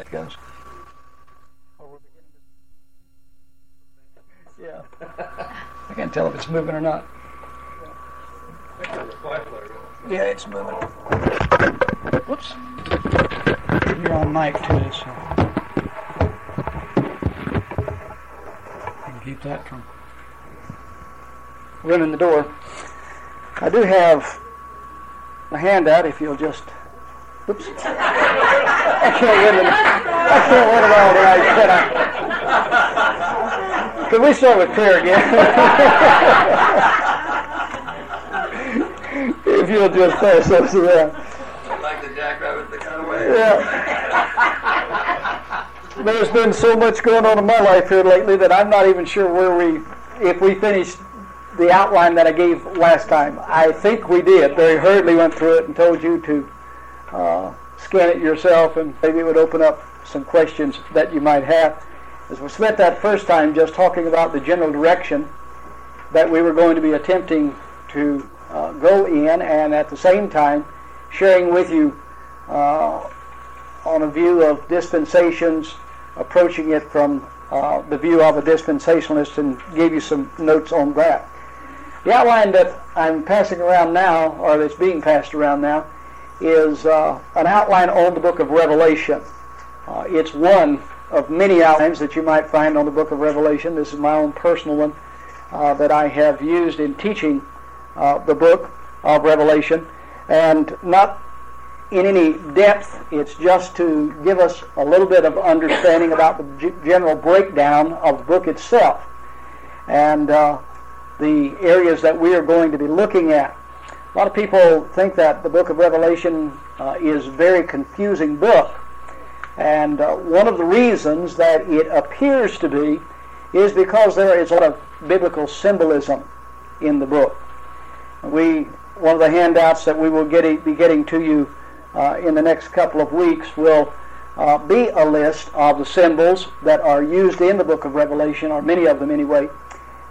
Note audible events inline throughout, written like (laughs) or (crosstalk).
that goes. Yeah. I can't tell if it's moving or not. Yeah, it's moving. Whoops. You're on mic too, so keep that from running the door. I do have a handout if you'll just. Oops. I can't win it. I can't win it all tonight, can I? Can we start with prayer again? if you'll just pass those around. Like the jackrabbit that got away. Yeah. There's been so much going on in my life here lately that I'm not even sure where we, if we finished the outline that I gave last time. I think we did. Very hurriedly went through it and told you to scan it yourself, and maybe it would open up some questions that you might have. As we spent that first time just talking about the general direction that we were going to be attempting to uh, go in, and at the same time sharing with you uh, on a view of dispensations, approaching it from uh, the view of a dispensationalist, and gave you some notes on that. The outline that I'm passing around now, or that's being passed around now, is uh, an outline on the book of Revelation. Uh, it's one of many outlines that you might find on the book of Revelation. This is my own personal one uh, that I have used in teaching uh, the book of Revelation, and not in any depth. It's just to give us a little bit of understanding about the general breakdown of the book itself. And uh, the areas that we are going to be looking at. A lot of people think that the book of Revelation uh, is a very confusing book. And uh, one of the reasons that it appears to be is because there is a lot of biblical symbolism in the book. We, one of the handouts that we will get, be getting to you uh, in the next couple of weeks will uh, be a list of the symbols that are used in the book of Revelation, or many of them anyway,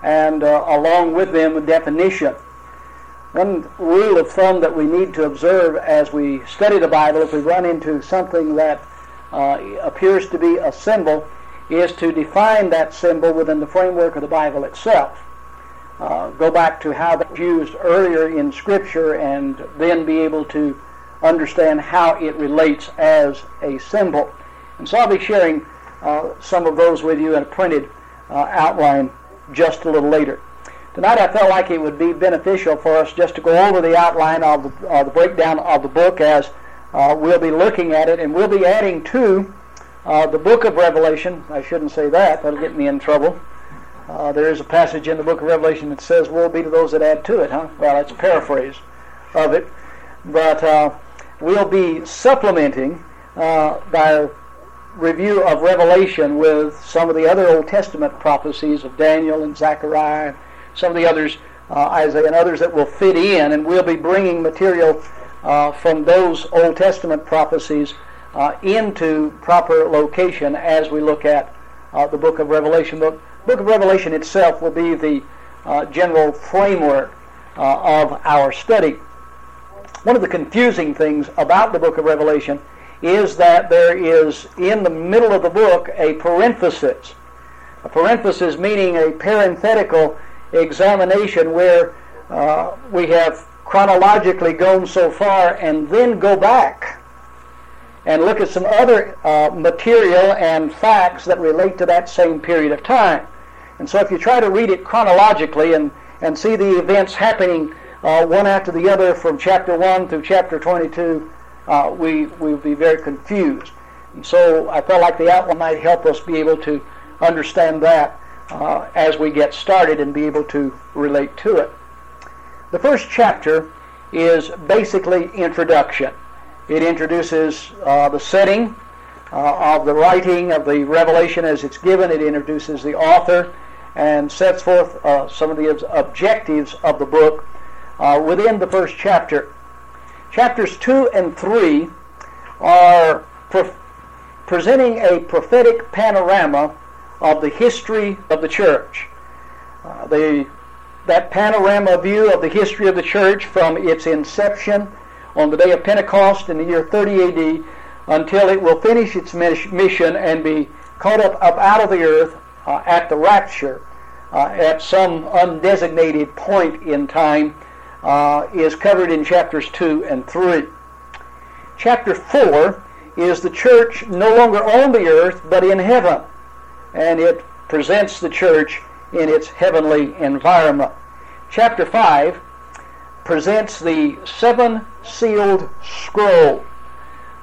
and uh, along with them a definition. One rule of thumb that we need to observe as we study the Bible, if we run into something that uh, appears to be a symbol, is to define that symbol within the framework of the Bible itself. Uh, go back to how that's used earlier in Scripture and then be able to understand how it relates as a symbol. And so I'll be sharing uh, some of those with you in a printed uh, outline just a little later. Tonight I felt like it would be beneficial for us just to go over the outline of the, uh, the breakdown of the book as uh, we'll be looking at it, and we'll be adding to uh, the book of Revelation. I shouldn't say that, that'll get me in trouble. Uh, there is a passage in the book of Revelation that says, Woe be to those that add to it, huh? Well, that's a paraphrase of it. But uh, we'll be supplementing uh, our review of Revelation with some of the other Old Testament prophecies of Daniel and Zechariah, some of the others, uh, Isaiah, and others that will fit in, and we'll be bringing material uh, from those Old Testament prophecies uh, into proper location as we look at uh, the book of Revelation. The book of Revelation itself will be the uh, general framework uh, of our study. One of the confusing things about the book of Revelation is that there is in the middle of the book a parenthesis. A parenthesis meaning a parenthetical examination where uh, we have chronologically gone so far and then go back and look at some other uh, material and facts that relate to that same period of time. And so if you try to read it chronologically and, and see the events happening uh, one after the other from chapter 1 through chapter 22, uh, we would be very confused. And so I felt like the outline might help us be able to understand that uh, as we get started and be able to relate to it. The first chapter is basically introduction. It introduces uh, the setting uh, of the writing of the revelation as it's given. It introduces the author and sets forth uh, some of the objectives of the book uh, within the first chapter. Chapters 2 and 3 are pre- presenting a prophetic panorama of the history of the church. Uh, that panorama view of the history of the church from its inception on the day of Pentecost in the year 30 AD until it will finish its mission and be caught up, up out of the earth uh, at the rapture uh, at some undesignated point in time uh, is covered in chapters 2 and 3. Chapter 4 is the church no longer on the earth but in heaven, and it presents the church in its heavenly environment. Chapter 5 presents the seven sealed scroll,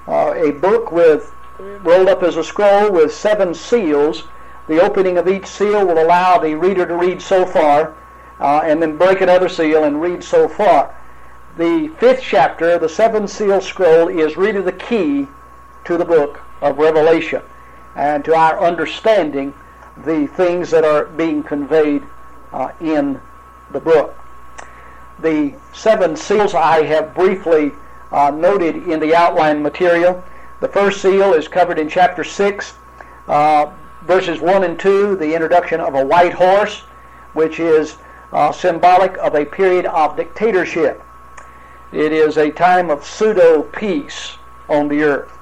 uh, a book with rolled up as a scroll with seven seals. The opening of each seal will allow the reader to read so far, uh, and then break another seal and read so far. The fifth chapter, the seven seal scroll, is really the key to the book of Revelation and to our understanding the things that are being conveyed uh, in the book. The seven seals I have briefly uh, noted in the outline material. The first seal is covered in chapter 6, uh, verses 1 and 2, the introduction of a white horse, which is uh, symbolic of a period of dictatorship. It is a time of pseudo peace on the earth.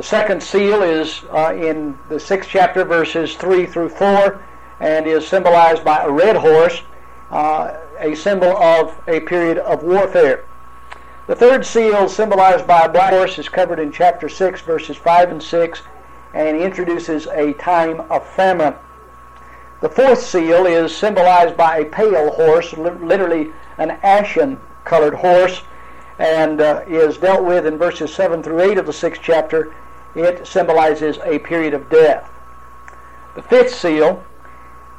The second seal is uh, in the sixth chapter, verses 3 through 4, and is symbolized by a red horse, uh, a symbol of a period of warfare. The third seal, symbolized by a black horse, is covered in chapter 6, verses 5 and 6, and introduces a time of famine. The fourth seal is symbolized by a pale horse, literally an ashen colored horse, and uh, is dealt with in verses 7 through 8 of the sixth chapter. It symbolizes a period of death. The fifth seal,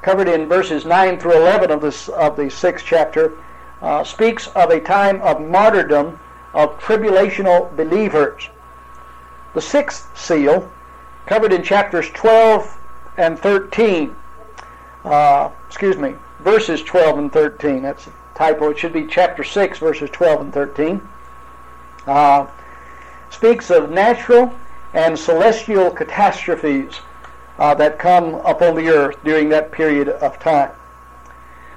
covered in verses 9 through 11 of, this, of the sixth chapter, uh, speaks of a time of martyrdom of tribulational believers. The sixth seal, covered in chapters 12 and 13, uh, excuse me, verses 12 and 13. That's a typo. It should be chapter 6, verses 12 and 13. Uh, speaks of natural and celestial catastrophes uh, that come upon the earth during that period of time.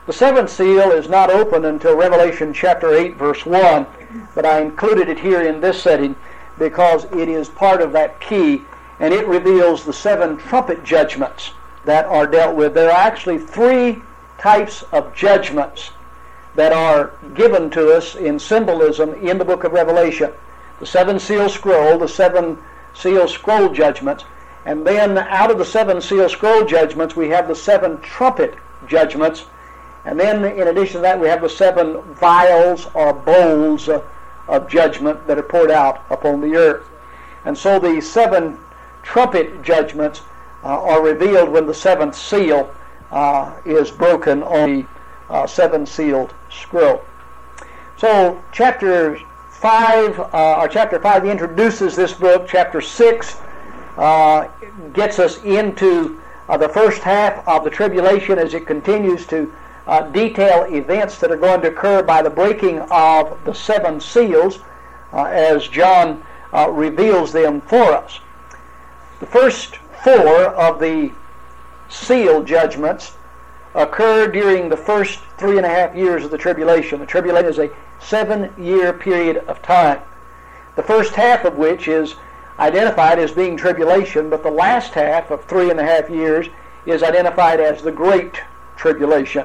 The seventh seal is not open until Revelation chapter 8, verse 1, but I included it here in this setting because it is part of that key and it reveals the seven trumpet judgments that are dealt with. There are actually three types of judgments that are given to us in symbolism in the book of Revelation. The seven seal scroll, the seven seal scroll judgments, and then out of the seven seal scroll judgments we have the seven trumpet judgments, and then in addition to that we have the seven vials or bowls of judgment that are poured out upon the earth. And so the seven trumpet judgments uh, are revealed when the seventh seal uh, is broken on the uh, seven sealed scroll. So chapter five, or chapter five, introduces this book. Chapter six gets us into the first half of the tribulation as it continues to uh, detail events that are going to occur by the breaking of the seven seals uh, as John uh, reveals them for us. The first four of the seal judgments occur during the first three and a half years of the tribulation. The tribulation is a seven year period of time. The first half of which is identified as being tribulation, but the last half of three and a half years is identified as the Great Tribulation.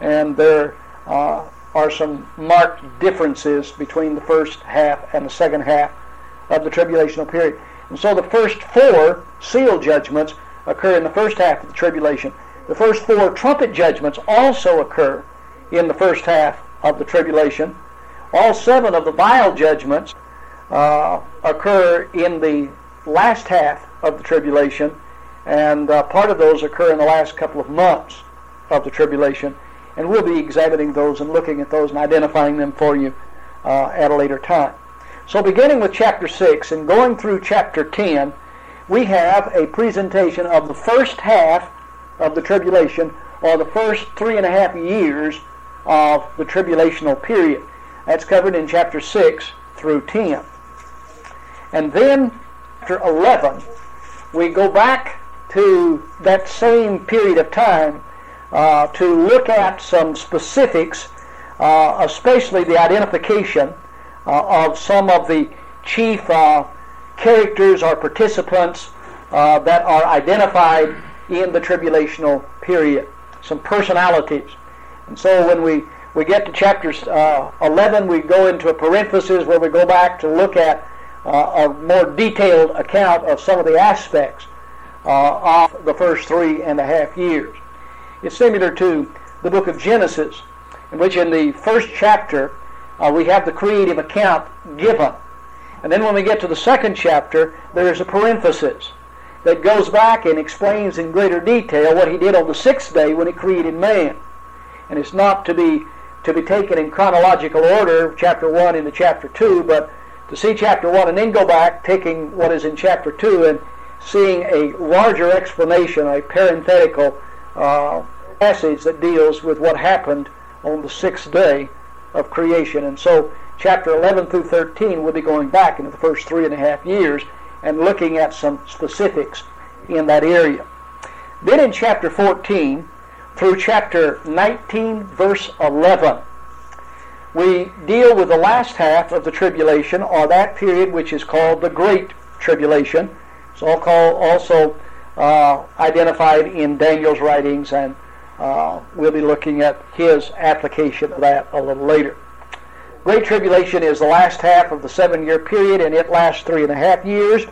And there uh, are some marked differences between the first half and the second half of the tribulational period. And so the first four seal judgments occur in the first half of the tribulation. The first four trumpet judgments also occur in the first half of the tribulation. All seven of the vial judgments uh, occur in the last half of the tribulation, and uh, part of those occur in the last couple of months of the tribulation. And we'll be examining those and looking at those and identifying them for you uh, at a later time. So beginning with chapter 6 and going through chapter 10, we have a presentation of the first half of the tribulation, or the first three and a half years of the tribulational period. That's covered in chapter 6 through 10. And then, chapter 11, we go back to that same period of time uh, to look at some specifics, uh, especially the identification uh, of some of the chief uh, characters or participants uh, that are identified in the tribulational period, some personalities. And so when we, we get to chapter uh, 11, we go into a parenthesis where we go back to look at uh, a more detailed account of some of the aspects uh, of the first three and a half years. It's similar to the book of Genesis, in which in the first chapter uh, we have the creative account given. And then when we get to the second chapter, there is a parenthesis that goes back and explains in greater detail what he did on the sixth day when he created man. And it's not to be to be taken in chronological order, chapter 1 into chapter 2, but to see chapter 1 and then go back, taking what is in chapter 2 and seeing a larger explanation, a parenthetical uh, passage that deals with what happened on the sixth day of creation. And so chapter 11 through 13 will be going back into the first three and a half years and looking at some specifics in that area. Then in chapter 14 through chapter 19, verse 11, we deal with the last half of the tribulation, or that period which is called the Great Tribulation. It's also uh, identified in Daniel's writings, and uh, we'll be looking at his application of that a little later. Great Tribulation is the last half of the seven year period, and it lasts three and a half years.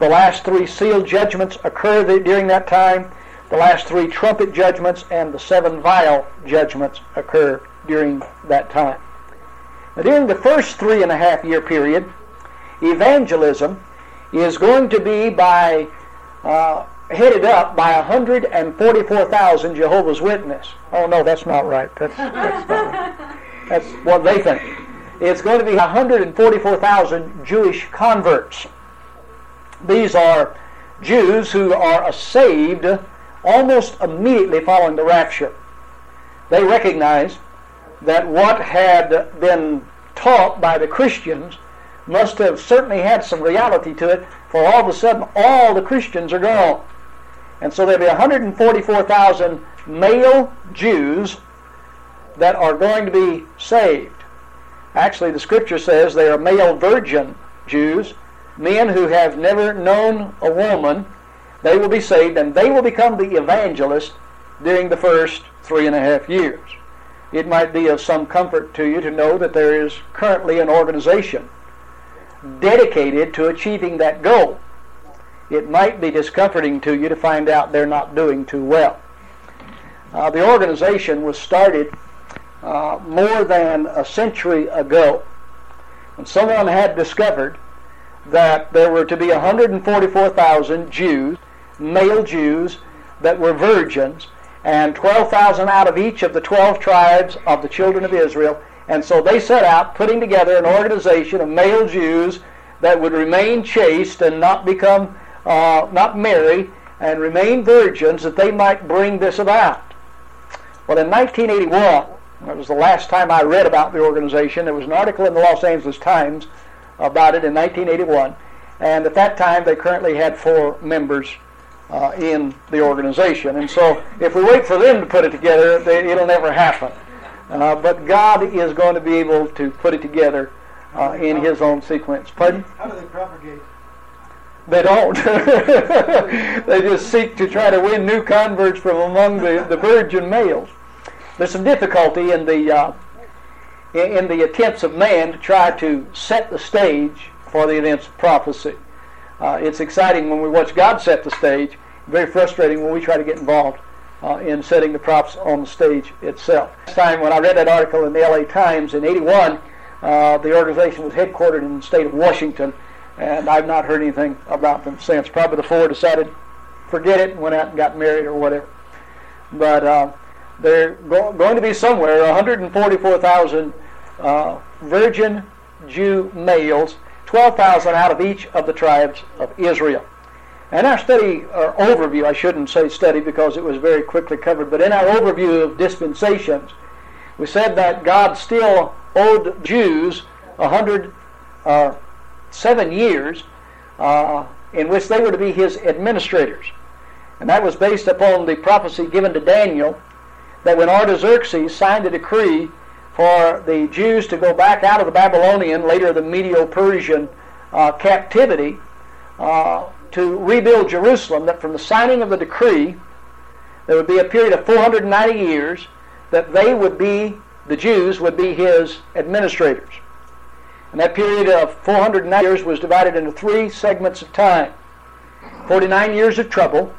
The last three sealed judgments occur during that time. The last three trumpet judgments and the seven vial judgments occur during that time. Now, during the first three and a half year period, evangelism is going to be by uh, headed up by 144,000 Jehovah's Witnesses. Oh no, that's not right. That's, that's, not right. (laughs) that's what they think. It's going to be 144,000 Jewish converts. These are Jews who are saved almost immediately following the rapture. They recognize that what had been taught by the Christians must have certainly had some reality to it, for all of a sudden all the Christians are gone. And so there'll be 144,000 male Jews that are going to be saved. Actually, the scripture says they are male virgin Jews, men who have never known a woman. They will be saved and they will become the evangelist during the first three and a half years. It might be of some comfort to you to know that there is currently an organization dedicated to achieving that goal it might be discomforting to you to find out they're not doing too well. Uh, the organization was started uh, more than a century ago when someone had discovered that there were to be 144,000 Jews, male Jews, that were virgins, and 12,000 out of each of the 12 tribes of the children of Israel. And so they set out putting together an organization of male Jews that would remain chaste and not become uh, not marry, and remain virgins that they might bring this about. Well, in 1981, that was the last time I read about the organization. There was an article in the Los Angeles Times about it in 1981, and at that time they currently had four members uh, in the organization. And so, if we wait for them to put it together, they, it'll never happen. Uh, but God is going to be able to put it together uh, in His own sequence. Pardon? How do they propagate? They don't. (laughs) they just seek to try to win new converts from among the, the virgin males. There's some difficulty in the uh, in the attempts of man to try to set the stage for the events of prophecy. Uh, it's exciting when we watch God set the stage. Very frustrating when we try to get involved uh, in setting the props on the stage itself. Last time when I read that article in the LA Times in '81, uh, the organization was headquartered in the state of Washington and I've not heard anything about them since. Probably the four decided, forget it, and went out and got married or whatever. But uh, they're go- going to be somewhere 144,000 uh, virgin Jew males, 12,000 out of each of the tribes of Israel. And our study, or overview, I shouldn't say study because it was very quickly covered, but in our overview of dispensations, we said that God still owed Jews 100 uh, years uh, in which they were to be his administrators. And that was based upon the prophecy given to Daniel that when Artaxerxes signed a decree for the Jews to go back out of the Babylonian, later the Medo Persian uh, captivity, uh, to rebuild Jerusalem, that from the signing of the decree, there would be a period of 490 years that they would be, the Jews would be his administrators. And that period of 490 years was divided into three segments of time. 49 years of trouble,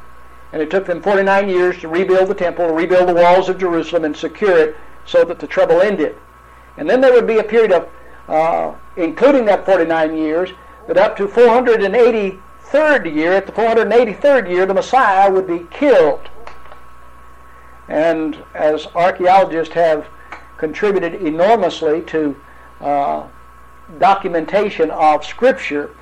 and it took them 49 years to rebuild the temple, rebuild the walls of Jerusalem, and secure it so that the trouble ended. And then there would be a period of, uh, including that 49 years, that up to 483rd year, at the 483rd year, the Messiah would be killed. And as archaeologists have contributed enormously to uh, documentation of Scripture,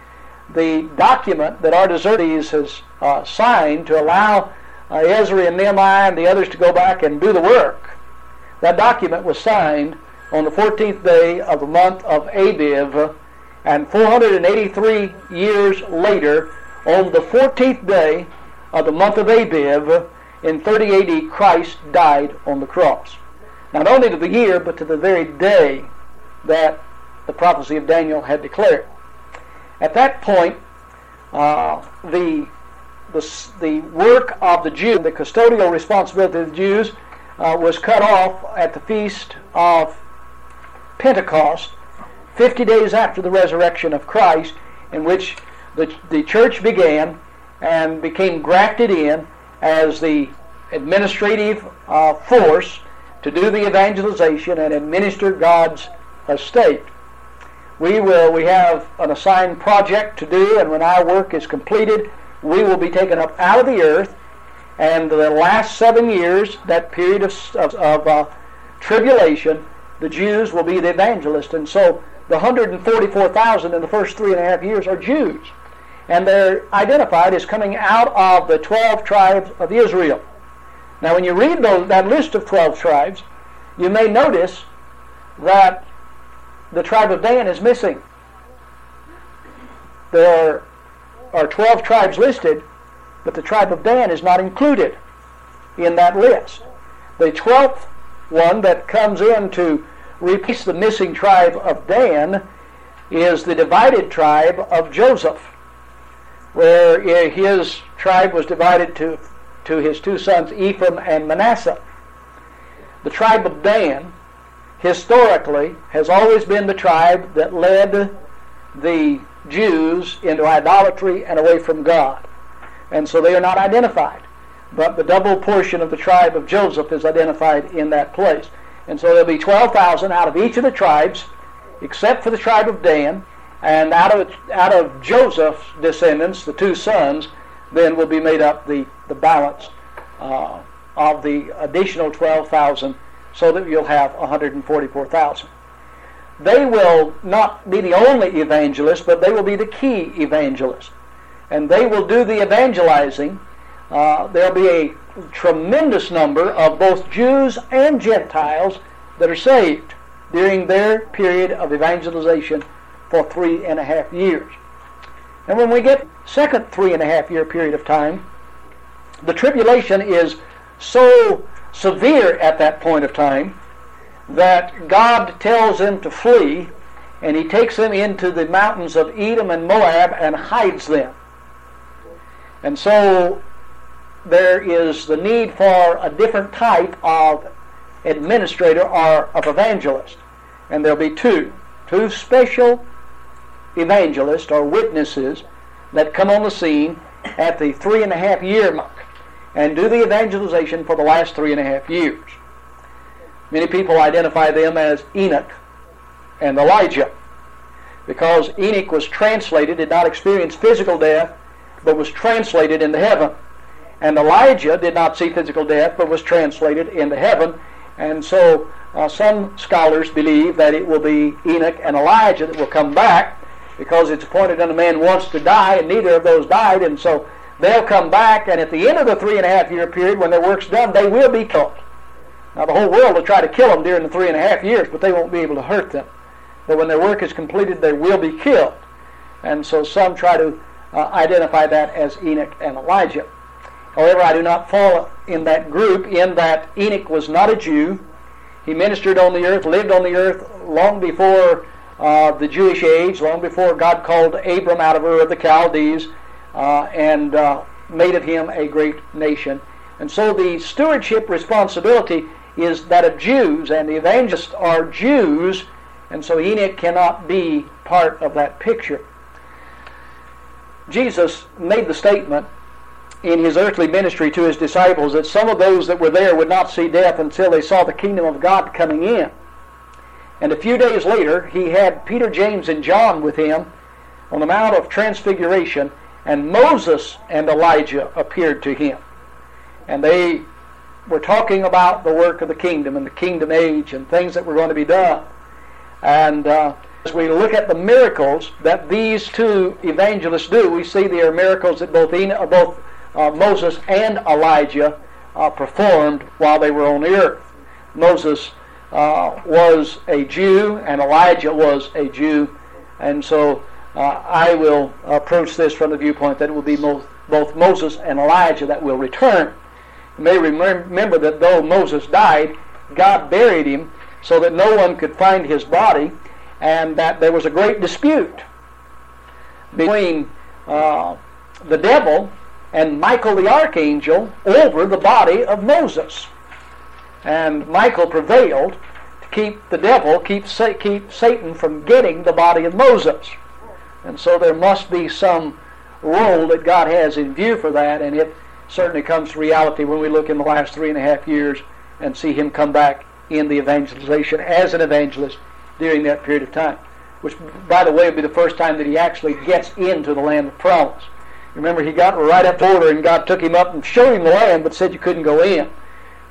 the document that Artaxerxes has uh, signed to allow uh, Ezra and Nehemiah and the others to go back and do the work, that document was signed on the 14th day of the month of Abib, and 483 years later, on the 14th day of the month of Abib, in 30 AD, Christ died on the cross. Not only to the year, but to the very day that the prophecy of Daniel had declared. At that point, uh, the, the, the work of the Jew, the custodial responsibility of the Jews, uh, was cut off at the feast of Pentecost, 50 days after the resurrection of Christ, in which the, the church began and became grafted in as the administrative uh, force to do the evangelization and administer God's estate. We will we have an assigned project to do, and when our work is completed, we will be taken up out of the earth. And the last seven years, that period of, of, of uh, tribulation, the Jews will be the evangelists. And so the 144,000 in the first three and a half years are Jews. And they're identified as coming out of the 12 tribes of Israel. Now, when you read those, that list of 12 tribes, you may notice that the tribe of Dan is missing. There are 12 tribes listed, but the tribe of Dan is not included in that list. The 12th one that comes in to replace the missing tribe of Dan is the divided tribe of Joseph, where his tribe was divided to to his two sons Ephraim and Manasseh. The tribe of Dan, historically, has always been the tribe that led the Jews into idolatry and away from God. And so they are not identified. But the double portion of the tribe of Joseph is identified in that place. And so there'll be 12,000 out of each of the tribes, except for the tribe of Dan, and out of, out of Joseph's descendants, the two sons, then will be made up the, the balance uh, of the additional 12,000 so that you'll have 144,000. They will not be the only evangelists, but they will be the key evangelists. And they will do the evangelizing. Uh, there'll be a tremendous number of both Jews and Gentiles that are saved during their period of evangelization for three and a half years. And when we get second three and a half year period of time, the tribulation is so severe at that point of time that God tells them to flee and he takes them into the mountains of Edom and Moab and hides them. And so there is the need for a different type of administrator or of evangelist. And there'll be two. Two special evangelists or witnesses that come on the scene at the three and a half year mark and do the evangelization for the last three and a half years. Many people identify them as Enoch and Elijah because Enoch was translated, did not experience physical death, but was translated into heaven. And Elijah did not see physical death, but was translated into heaven. And so uh, some scholars believe that it will be Enoch and Elijah that will come back because it's appointed unto man once to die, and neither of those died, and so they'll come back, and at the end of the three and a half year period, when their work's done, they will be killed. Now, the whole world will try to kill them during the three and a half years, but they won't be able to hurt them. But when their work is completed, they will be killed. And so some try to uh, identify that as Enoch and Elijah. However, I do not fall in that group, in that Enoch was not a Jew. He ministered on the earth, lived on the earth long before uh, the Jewish age, long before God called Abram out of Ur of the Chaldees uh, and uh, made of him a great nation. And so the stewardship responsibility is that of Jews, and the evangelists are Jews, and so Enoch cannot be part of that picture. Jesus made the statement in his earthly ministry to his disciples that some of those that were there would not see death until they saw the kingdom of God coming in. And a few days later, he had Peter, James, and John with him on the Mount of Transfiguration, and Moses and Elijah appeared to him. And they were talking about the work of the kingdom and the kingdom age and things that were going to be done. And uh, as we look at the miracles that these two evangelists do, we see there are miracles that both, Enoch, both uh, Moses and Elijah uh, performed while they were on the earth. Moses uh, was a Jew and Elijah was a Jew, and so uh, I will approach this from the viewpoint that it will be both, both Moses and Elijah that will return. You may remember that though Moses died, God buried him so that no one could find his body, and that there was a great dispute between uh, the devil and Michael the archangel over the body of Moses. And Michael prevailed to keep the devil, keep, keep Satan from getting the body of Moses. And so there must be some role that God has in view for that, and it certainly comes to reality when we look in the last three and a half years and see him come back in the evangelization as an evangelist during that period of time. Which, by the way, would be the first time that he actually gets into the land of promise. Remember, he got right up to order, and God took him up and showed him the land, but said you couldn't go in.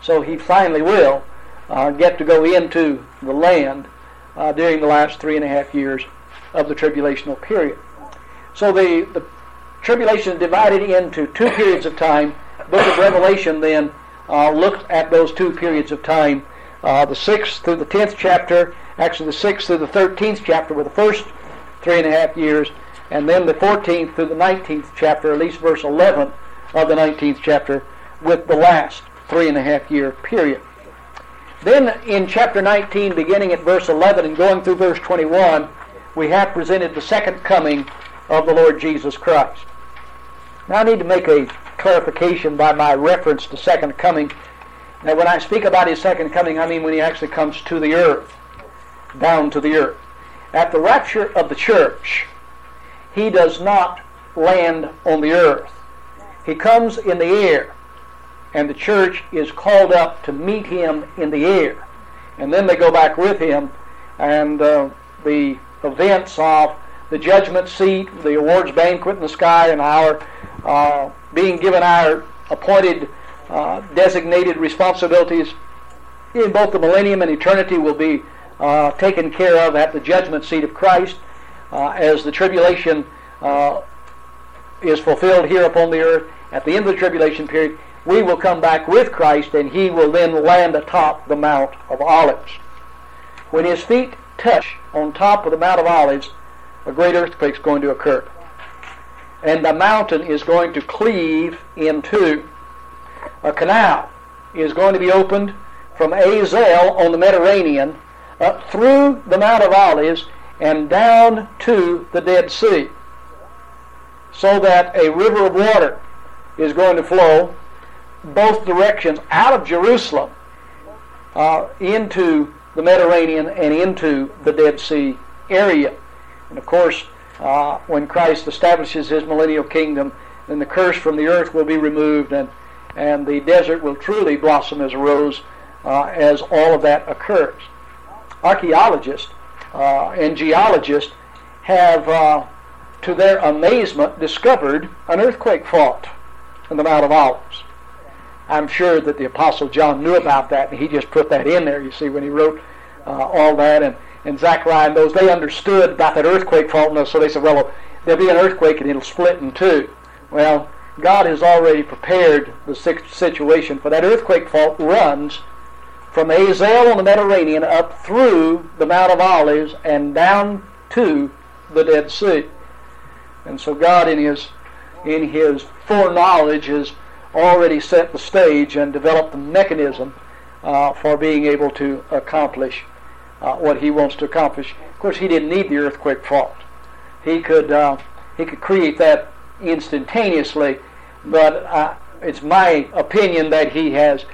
So he finally will uh, get to go into the land uh, during the last three and a half years of the tribulational period. So the, the tribulation is divided into two periods of time. Book of Revelation then uh, looks at those two periods of time. Uh, the 6th through the 10th chapter, actually the 6th through the 13th chapter were the first three and a half years, and then the 14th through the 19th chapter, at least verse 11 of the 19th chapter, with the last three and a half year period. Then in chapter 19, beginning at verse 11 and going through verse 21, we have presented the second coming of the Lord Jesus Christ. Now I need to make a clarification by my reference to second coming. Now when I speak about his second coming, I mean when he actually comes to the earth, down to the earth. At the rapture of the church, he does not land on the earth. He comes in the air, and the church is called up to meet him in the air. And then they go back with him, and uh, the events of the judgment seat, the awards banquet in the sky, and our uh, being given our appointed, uh, designated responsibilities in both the millennium and eternity will be uh, taken care of at the judgment seat of Christ uh, as the tribulation uh, is fulfilled here upon the earth. At the end of the tribulation period, we will come back with Christ and he will then land atop the Mount of Olives. When his feet touch on top of the Mount of Olives, a great earthquake is going to occur. And the mountain is going to cleave in two. A canal is going to be opened from Azel on the Mediterranean up through the Mount of Olives and down to the Dead Sea. So that a river of water is going to flow both directions out of Jerusalem uh, into the Mediterranean and into the Dead Sea area. And of course, uh, when Christ establishes his millennial kingdom, then the curse from the earth will be removed and, and the desert will truly blossom as a rose uh, as all of that occurs. Archaeologists uh, and geologists have, uh, to their amazement, discovered an earthquake fault in the Mount of Olives. I'm sure that the Apostle John knew about that, and he just put that in there, you see, when he wrote uh, all that. And, and Zechariah and those, they understood about that earthquake fault, and so they said, well, there'll be an earthquake and it'll split in two. Well, God has already prepared the situation for that earthquake fault runs from Azel on the Mediterranean up through the Mount of Olives and down to the Dead Sea. And so God in his in his foreknowledge has already set the stage and developed the mechanism uh, for being able to accomplish uh, what he wants to accomplish. Of course, he didn't need the earthquake fault. He could uh, he could create that instantaneously, but uh, it's my opinion that he has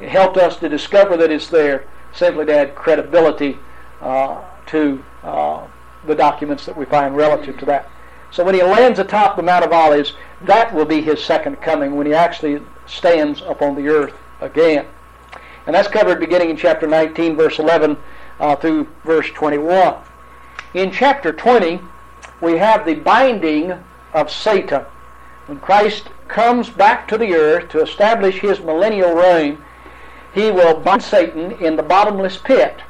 helped us to discover that it's there simply to add credibility uh, to uh, the documents that we find relative to that. So when he lands atop the Mount of Olives, that will be his second coming when he actually stands upon the earth again. And that's covered beginning in chapter 19, verse 11 uh, through verse 21. In chapter 20, we have the binding of Satan. When Christ comes back to the earth to establish his millennial reign, he will bind Satan in the bottomless pit.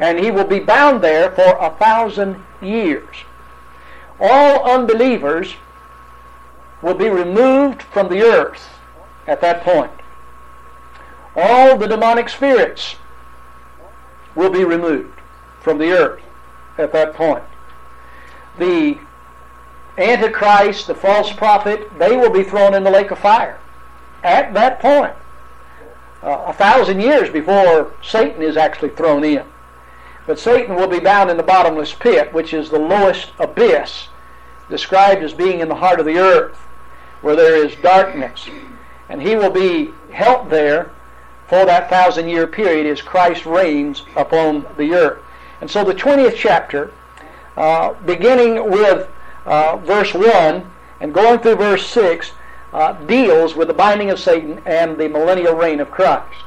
And he will be bound there for a thousand years. All unbelievers will be removed from the earth at that point. All the demonic spirits will be removed from the earth at that point. The Antichrist, the false prophet, they will be thrown in the lake of fire at that point. Uh, a thousand years before Satan is actually thrown in. But Satan will be bound in the bottomless pit, which is the lowest abyss, described as being in the heart of the earth, where there is darkness. And he will be held there for that thousand year period as Christ reigns upon the earth. And so the 20th chapter, uh, beginning with uh, verse 1 and going through verse 6, uh, deals with the binding of Satan and the millennial reign of Christ.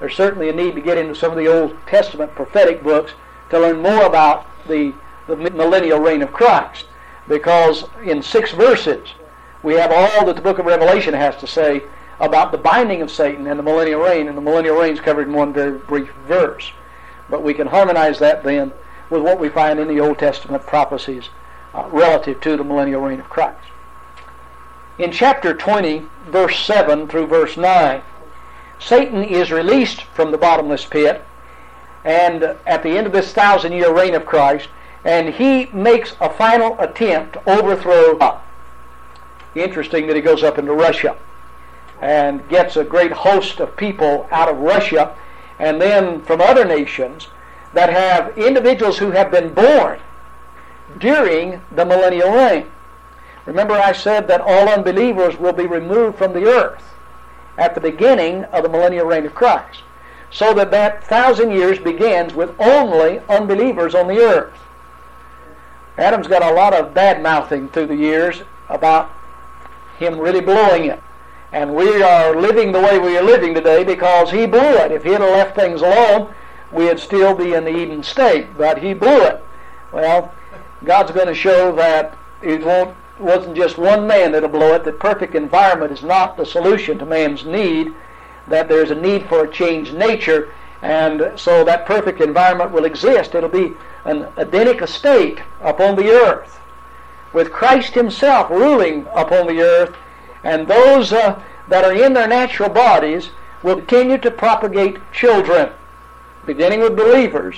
There's certainly a need to get into some of the Old Testament prophetic books to learn more about the, the millennial reign of Christ. Because in six verses, we have all that the book of Revelation has to say about the binding of Satan and the millennial reign, and the millennial reign is covered in one very brief verse. But we can harmonize that then with what we find in the Old Testament prophecies uh, relative to the millennial reign of Christ. In chapter 20, verse 7 through verse 9, Satan is released from the bottomless pit, and at the end of this thousand year reign of Christ, and he makes a final attempt to overthrow. Interesting that he goes up into Russia and gets a great host of people out of Russia and then from other nations that have individuals who have been born during the millennial reign. Remember, I said that all unbelievers will be removed from the earth at the beginning of the millennial reign of Christ. So that that thousand years begins with only unbelievers on the earth. Adam's got a lot of bad mouthing through the years about him really blowing it. And we are living the way we are living today because he blew it. If he had left things alone, we'd still be in the Eden state. But he blew it. Well, God's going to show that it won't wasn't just one man that'll blow it, that perfect environment is not the solution to man's need, that there's a need for a changed nature, and so that perfect environment will exist. It'll be an Edenic estate upon the earth, with Christ himself ruling upon the earth, and those uh, that are in their natural bodies will continue to propagate children, beginning with believers.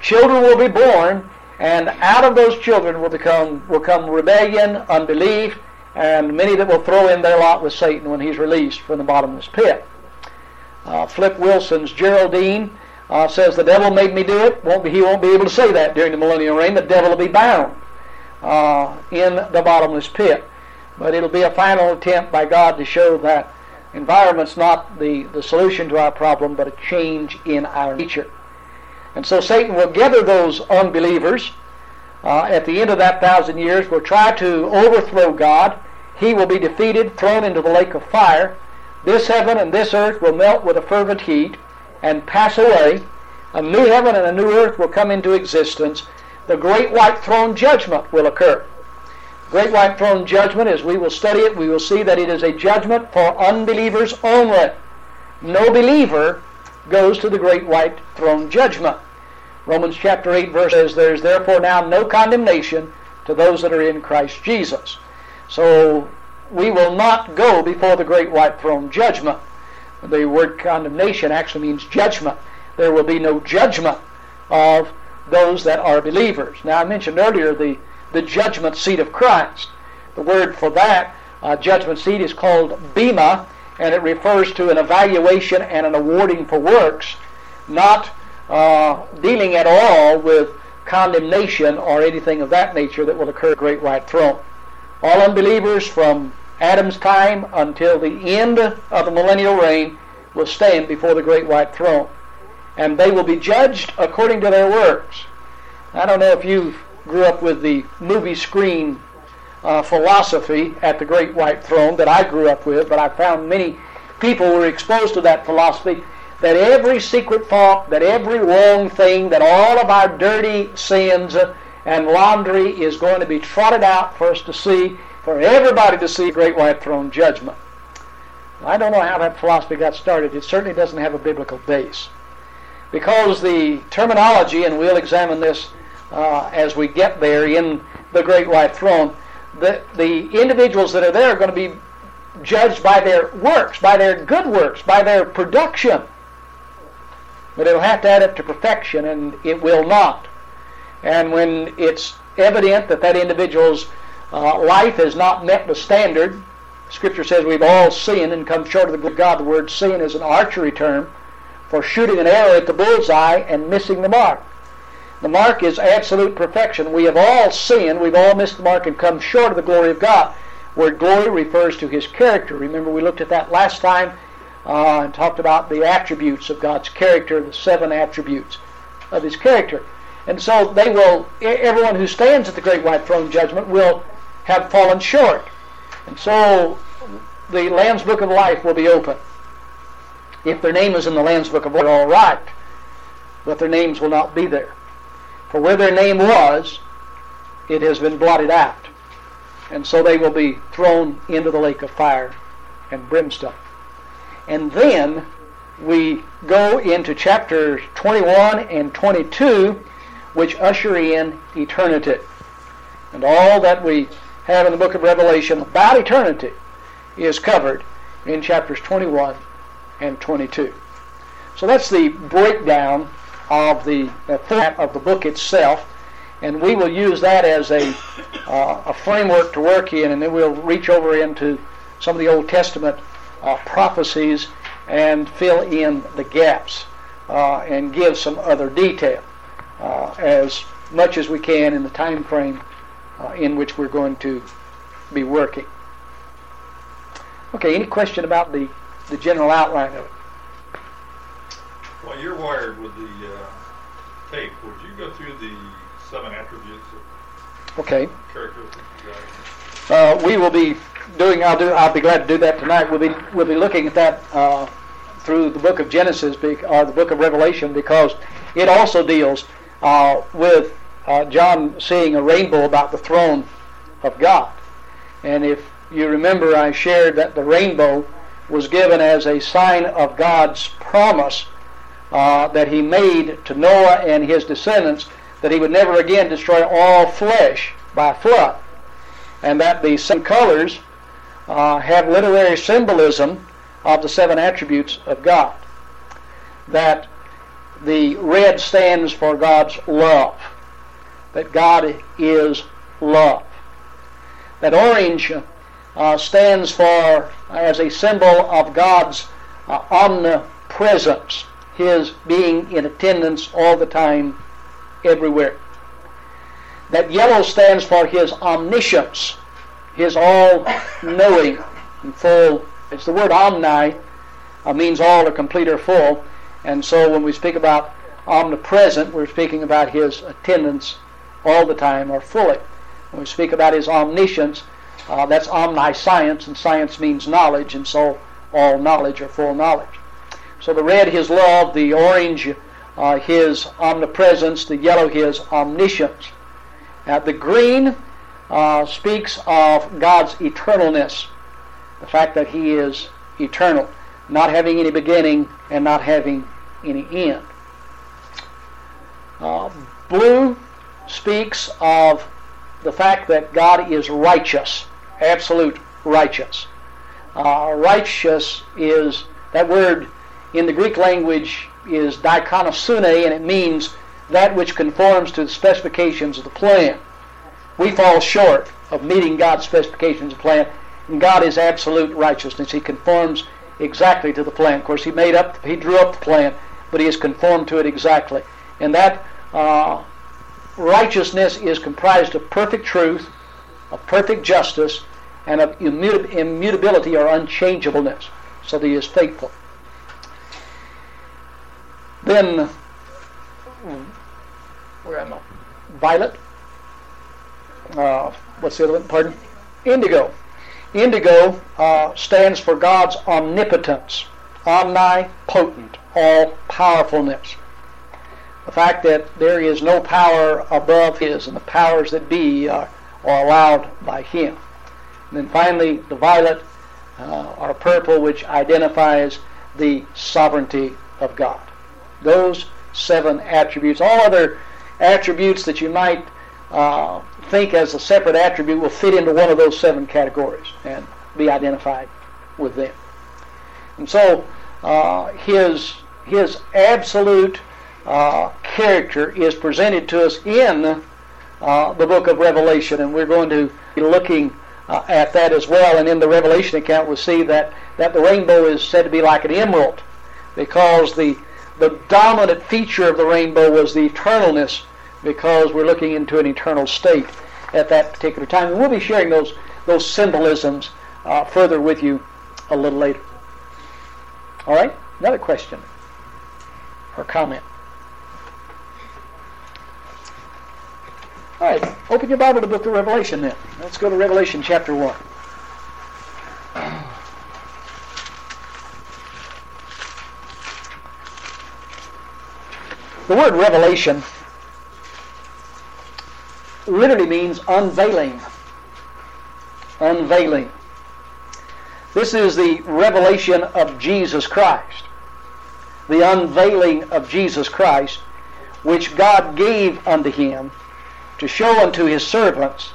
Children will be born and out of those children will become will come rebellion, unbelief, and many that will throw in their lot with Satan when he's released from the bottomless pit. Uh, Flip Wilson's Geraldine uh, says the devil made me do it. Won't be, he won't be able to say that during the millennial reign. The devil will be bound uh, in the bottomless pit. But it'll be a final attempt by God to show that environment's not the, the solution to our problem, but a change in our nature. And so Satan will gather those unbelievers uh, at the end of that thousand years, will try to overthrow God. He will be defeated, thrown into the lake of fire. This heaven and this earth will melt with a fervent heat and pass away. A new heaven and a new earth will come into existence. The great white throne judgment will occur. Great white throne judgment, as we will study it, we will see that it is a judgment for unbelievers only. No believer goes to the great white throne judgment. Romans chapter 8 verse says, There is therefore now no condemnation to those that are in Christ Jesus. So we will not go before the great white throne judgment. The word condemnation actually means judgment. There will be no judgment of those that are believers. Now I mentioned earlier the, the judgment seat of Christ. The word for that uh, judgment seat is called bema, and it refers to an evaluation and an awarding for works, not uh, dealing at all with condemnation or anything of that nature that will occur at the great white throne. All unbelievers from Adam's time until the end of the millennial reign will stand before the great white throne. And they will be judged according to their works. I don't know if you grew up with the movie screen uh, philosophy at the great white throne that I grew up with, but I found many people were exposed to that philosophy that every secret thought, that every wrong thing, that all of our dirty sins and laundry is going to be trotted out for us to see, for everybody to see great white throne judgment. I don't know how that philosophy got started. It certainly doesn't have a biblical base. Because the terminology, and we'll examine this uh, as we get there in the great white throne, the, the individuals that are there are going to be judged by their works, by their good works, by their production. But it'll have to add up to perfection, and it will not. And when it's evident that that individual's uh, life has not met the standard, Scripture says we've all sinned and come short of the good of God. The word sin is an archery term for shooting an arrow at the bullseye and missing the mark. The mark is absolute perfection. We have all sinned, we've all missed the mark and come short of the glory of God. Word glory refers to his character. Remember, we looked at that last time uh, and talked about the attributes of God's character, the seven attributes of his character. And so they will, everyone who stands at the great white throne judgment will have fallen short. And so the Lamb's Book of Life will be open. If their name is in the Lamb's Book of Life, all right. But their names will not be there. For where their name was, it has been blotted out. And so they will be thrown into the lake of fire and brimstone. And then we go into chapters 21 and 22, which usher in eternity. And all that we have in the book of Revelation about eternity is covered in chapters 21 and 22. So that's the breakdown of the, format of the book itself and we will use that as a, uh, a framework to work in, and then we'll reach over into some of the Old Testament uh, prophecies and fill in the gaps uh, and give some other detail uh, as much as we can in the time frame uh, in which we're going to be working. Okay, any question about the, the general outline of it? While you're wired with the uh, tape, would you go through the seven attributes of Okay. characteristics Uh, we will be doing. I'll do. I'll be glad to do that tonight. We'll be we'll be looking at that uh, through the book of Genesis or the book of Revelation because it also deals uh, with uh, John seeing a rainbow about the throne of God. And if you remember, I shared that the rainbow was given as a sign of God's promise uh, that He made to Noah and his descendants that He would never again destroy all flesh by flood, and that the seven colors uh, have literary symbolism of the seven attributes of God. That the red stands for God's love, that God is love. That orange uh, stands for, as a symbol of God's uh, omnipresence, His being in attendance all the time, everywhere. That yellow stands for His omniscience, His all-knowing and full. It's the word omni uh, means all or complete or full. And so when we speak about omnipresent, we're speaking about His attendance all the time or fully. When we speak about His omniscience, uh, that's omniscience, and science means knowledge, and so all knowledge or full knowledge. So the red, His love, the orange, uh, His omnipresence, the yellow, His omniscience. The green uh, speaks of God's eternalness, the fact that He is eternal, not having any beginning and not having any end. Uh, blue speaks of the fact that God is righteous, absolute righteous. Uh, righteous is, that word in the Greek language is dikaiosune, and it means that which conforms to the specifications of the plan. We fall short of meeting God's specifications of the plan, and God is absolute righteousness. He conforms exactly to the plan. Of course, He made up, He drew up the plan, but He has conformed to it exactly. And that uh, righteousness is comprised of perfect truth, of perfect justice and of immutability or unchangeableness, so that he is faithful. Then, where am I? Violet. Uh, what's the other one? Pardon? Indigo. Indigo uh, stands for God's omnipotence, omnipotent, all powerfulness. The fact that there is no power above His, and the powers that be are, are allowed by Him. And then finally, the violet uh, or purple, which identifies the sovereignty of God. Those seven attributes. All other attributes that you might uh, think as a separate attribute will fit into one of those seven categories and be identified with them. And so uh, his his absolute uh, character is presented to us in uh, the book of Revelation, and we're going to be looking uh, at that as well. And in the Revelation account, we'll see that, that the rainbow is said to be like an emerald because the, the dominant feature of the rainbow was the eternalness because we're looking into an eternal state at that particular time. And we'll be sharing those, those symbolisms uh, further with you a little later. All right? Another question or comment? All right, open your Bible to the book of Revelation then. Let's go to Revelation chapter 1. The word revelation literally means unveiling. Unveiling. This is the revelation of Jesus Christ. The unveiling of Jesus Christ, which God gave unto him to show unto his servants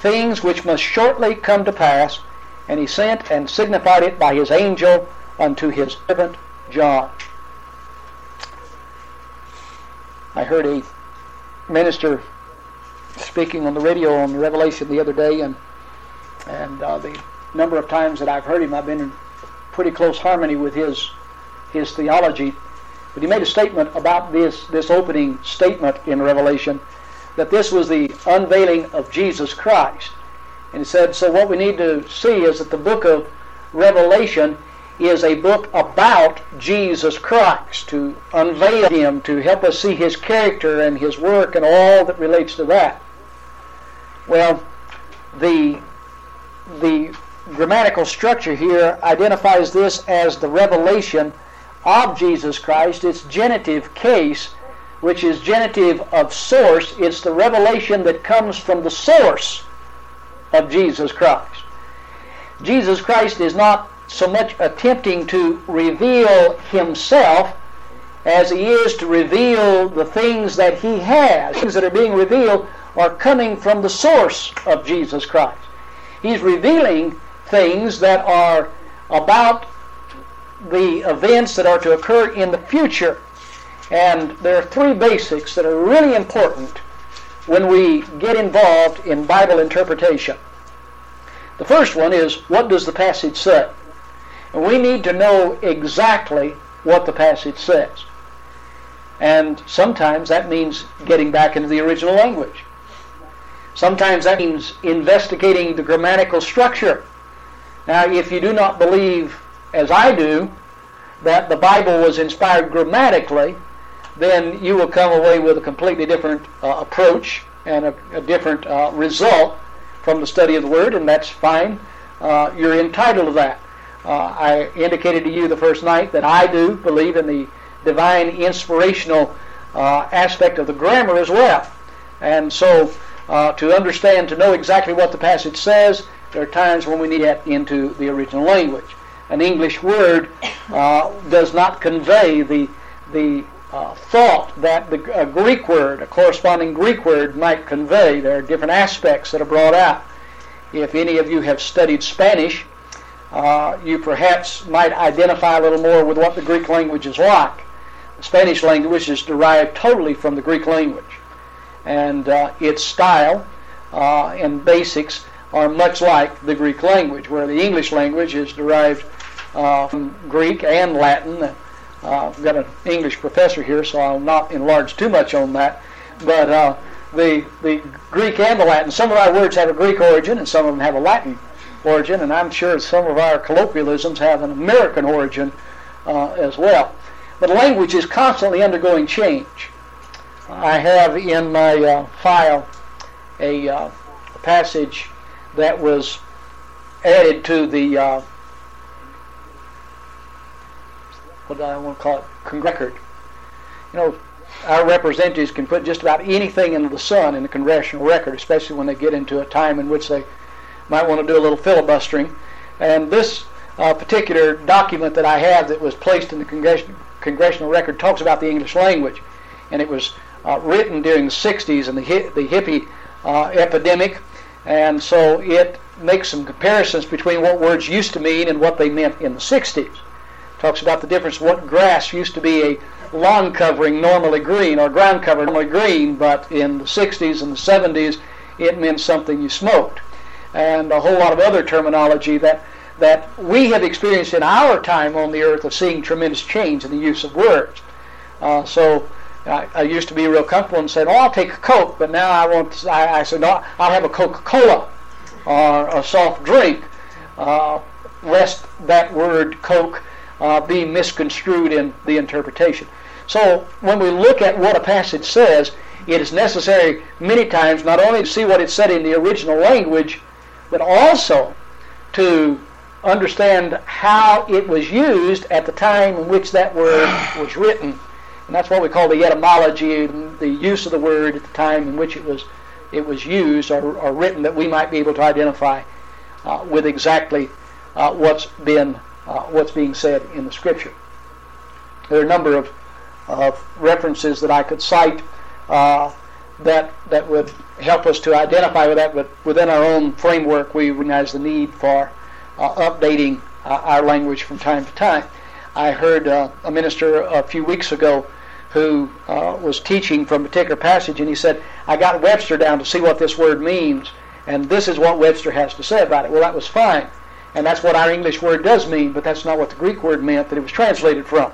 things which must shortly come to pass, and he sent and signified it by his angel unto his servant John. I heard a minister speaking on the radio on Revelation the other day, and and uh, the number of times that I've heard him, I've been in pretty close harmony with his his theology. But he made a statement about this this opening statement in Revelation that this was the unveiling of Jesus Christ. And he said, so what we need to see is that the book of Revelation is a book about Jesus Christ, to unveil him, to help us see his character and his work and all that relates to that. Well, the, the grammatical structure here identifies this as the revelation of Jesus Christ. It's genitive case which is genitive of source. It's the revelation that comes from the source of Jesus Christ. Jesus Christ is not so much attempting to reveal himself as he is to reveal the things that he has. Things that are being revealed are coming from the source of Jesus Christ. He's revealing things that are about the events that are to occur in the future. And there are three basics that are really important when we get involved in Bible interpretation. The first one is what does the passage say? And we need to know exactly what the passage says. And sometimes that means getting back into the original language. Sometimes that means investigating the grammatical structure. Now, if you do not believe, as I do, that the Bible was inspired grammatically, then you will come away with a completely different uh, approach and a, a different uh, result from the study of the Word, and that's fine. Uh, you're entitled to that. Uh, I indicated to you the first night that I do believe in the divine inspirational uh, aspect of the grammar as well. And so, uh, to understand, to know exactly what the passage says, there are times when we need to get into the original language. An English word does not convey the the uh, thought that the, a Greek word, a corresponding Greek word, might convey. There are different aspects that are brought out. If any of you have studied Spanish, uh, you perhaps might identify a little more with what the Greek language is like. The Spanish language is derived totally from the Greek language, and uh, its style uh, and basics are much like the Greek language, where the English language is derived uh, from Greek and Latin I've got an English professor here, so I'll not enlarge too much on that. But the, the Greek and the Latin. Some of our words have a Greek origin and some of them have a Latin origin, and I'm sure some of our colloquialisms have an American origin uh, as well. But language is constantly undergoing change. I have in my uh, file a, uh, passage that was added to the uh, what do I want to call it, record. You know, our representatives can put just about anything into the sun in the congressional record, especially when they get into a time in which they might want to do a little filibustering. And this uh, particular document that I have that was placed in the congressional congressional record talks about the English language, and it was uh, written during the 60s and the, hi- the hippie uh, epidemic, and so it makes some comparisons between what words used to mean and what they meant in the 60s. Talks about the difference. What grass used to be a lawn covering, normally green, or ground cover, normally green, but in the 60s and the 70s it meant something you smoked, and a whole lot of other terminology that that we have experienced in our time on the earth of seeing tremendous change in the use of words. Uh, so I, I, used to be real comfortable and said, "Oh, I'll take a Coke," but now I want. I, I said, "No, I'll have a Coca-Cola or a soft drink," uh, lest that word Coke uh, be misconstrued in the interpretation. So when we look at what a passage says, it is necessary many times not only to see what it said in the original language, but also to understand how it was used at the time in which that word was written. And that's what we call the etymology, the use of the word at the time in which it was it was used or, or written, that we might be able to identify uh, with exactly uh, what's been uh, what's being said in the Scripture. There are a number of, of references that I could cite uh, that that would help us to identify with that, but within our own framework, we recognize the need for uh, updating uh, our language from time to time. I heard uh, a minister a few weeks ago who was teaching from a particular passage, and he said, I got Webster down to see what this word means, and this is what Webster has to say about it. Well, that was fine. And that's what our English word does mean, but that's not what the Greek word meant that it was translated from.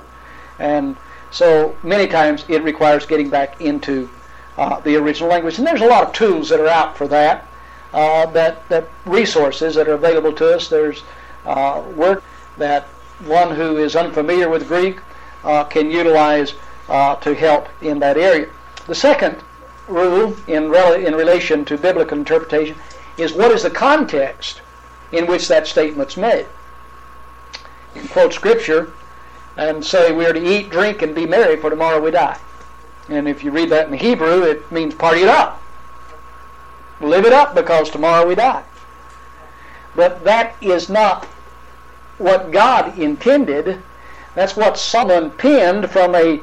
And so many times it requires getting back into uh, the original language. And there's a lot of tools that are out for that uh, that, that resources that are available to us. There's uh, work that one who is unfamiliar with Greek uh, can utilize uh, to help in that area. The second rule in, rel- in relation to biblical interpretation is what is the context in which that statement's made. You can quote Scripture and say we are to eat, drink, and be merry, for tomorrow we die. And if you read that in Hebrew, it means party it up. Live it up because tomorrow we die. But that is not what God intended. That's what someone penned from a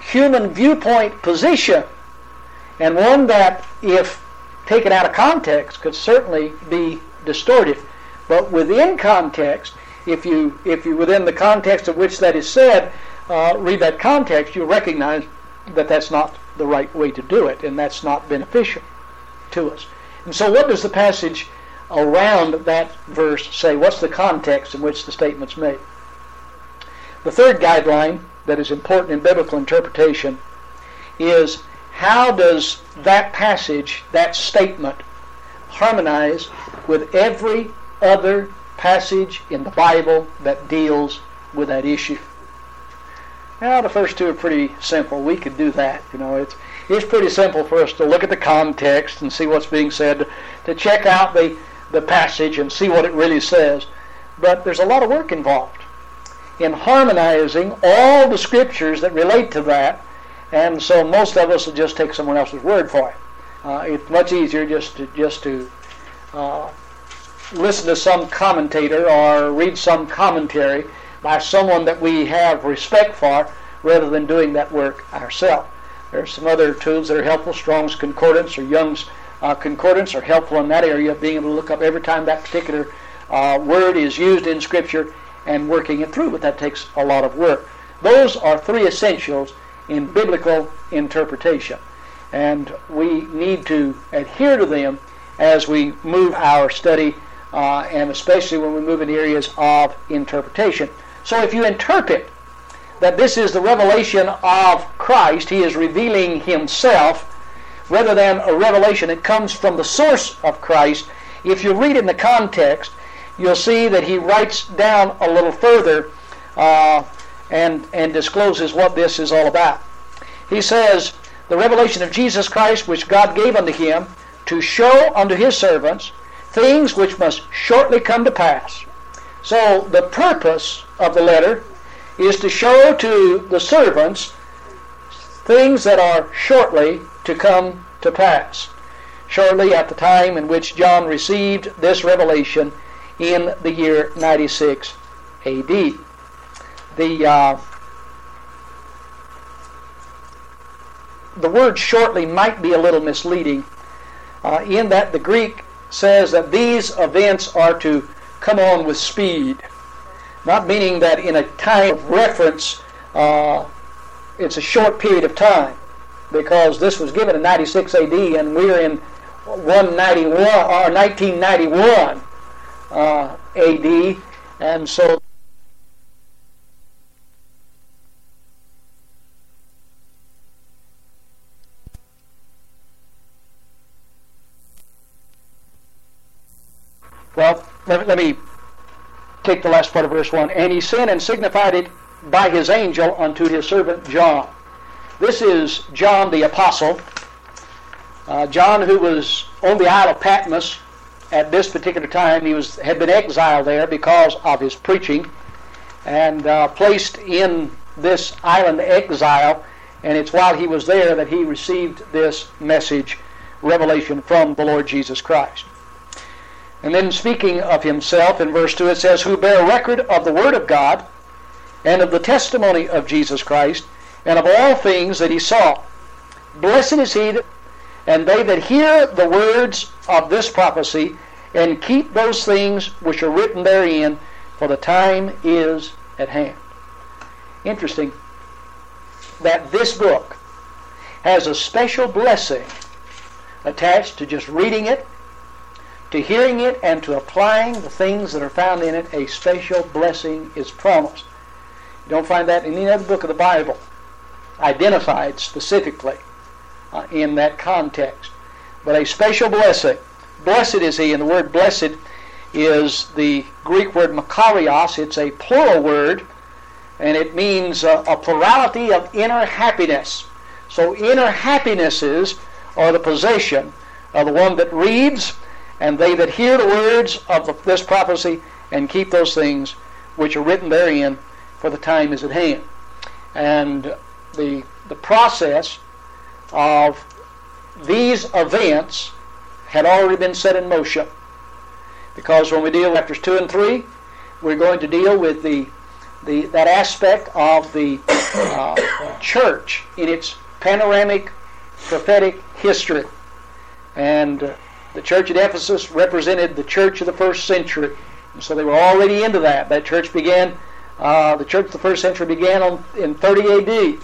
human viewpoint position. And one that, if taken out of context, could certainly be distorted. But within context, if you, if you within the context of which that is said, uh, read that context, you'll recognize that that's not the right way to do it, and that's not beneficial to us. And so, what does the passage around that verse say? What's the context in which the statement's made? The third guideline that is important in biblical interpretation is how does that passage, that statement, harmonize with every other passage in the Bible that deals with that issue? Now, the first two are pretty simple. We could do that. You know, it's it's pretty simple for us to look at the context and see what's being said, to check out the, the passage and see what it really says. But there's a lot of work involved in harmonizing all the scriptures that relate to that, and so most of us will just take someone else's word for it. Uh, it's much easier just to just to uh, listen to some commentator or read some commentary by someone that we have respect for, rather than doing that work ourselves. There are some other tools that are helpful. Strong's Concordance or Young's uh, Concordance are helpful in that area of being able to look up every time that particular uh, word is used in Scripture and working it through, but that takes a lot of work. Those are three essentials in biblical interpretation, and we need to adhere to them as we move our study, uh, and especially when we move in areas of interpretation. So if you interpret that this is the revelation of Christ. He is revealing himself. rather than a revelation that comes from the source of Christ, if you read in the context, you'll see that he writes down a little further uh, and, and discloses what this is all about. He says, The revelation of Jesus Christ, which God gave unto him, to show unto his servants things which must shortly come to pass. So the purpose of the letter is to show to the servants things that are shortly to come to pass. Shortly at the time in which John received this revelation in the year 96 AD. The uh, the word shortly might be a little misleading uh, in that the Greek says that these events are to come on with speed. Not meaning that in a time of reference uh, it's a short period of time because this was given in 96 AD and we're in 191 or 1991 uh, AD and so Well, let, let, me take the last part of verse 1. And he sent and signified it by his angel unto his servant John. This is John the Apostle. Uh, John, who was on the Isle of Patmos at this particular time, he was had been exiled there because of his preaching, and uh, placed in this island exile. And it's while he was there that he received this message, revelation from the Lord Jesus Christ. And then speaking of himself in verse 2, it says, Who bear record of the Word of God and of the testimony of Jesus Christ and of all things that he saw. Blessed is he that, and they that hear the words of this prophecy and keep those things which are written therein, for the time is at hand. Interesting that this book has a special blessing attached to just reading it to hearing it and to applying the things that are found in it, a special blessing is promised. You don't find that in any other book of the Bible identified specifically uh, in that context. But a special blessing. Blessed is he, and the word blessed is the Greek word makarios. It's a plural word, and it means uh, a plurality of inner happiness. So inner happinesses are the possession of the one that reads and they that hear the words of the, this prophecy and keep those things which are written therein, for the time is at hand. And the, the process of these events had already been set in motion. Because when we deal with chapters 2 and 3, we're going to deal with the, the that aspect of the uh, church in its panoramic prophetic history. And uh, the church at Ephesus represented the church of the first century. And so they were already into that. That church began, uh, the church of the first century began on, in 30 AD.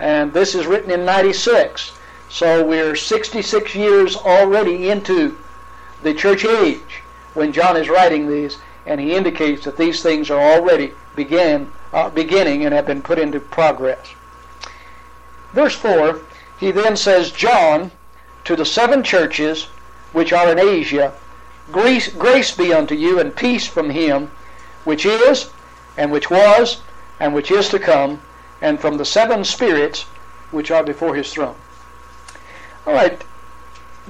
And this is written in 96. So we're 66 years already into the church age when John is writing these. And he indicates that these things are already began, uh, beginning and have been put into progress. Verse 4, he then says, John, to the seven churches which are in Asia, grace, grace be unto you and peace from him which is, and which was, and which is to come, and from the seven spirits which are before his throne. All right,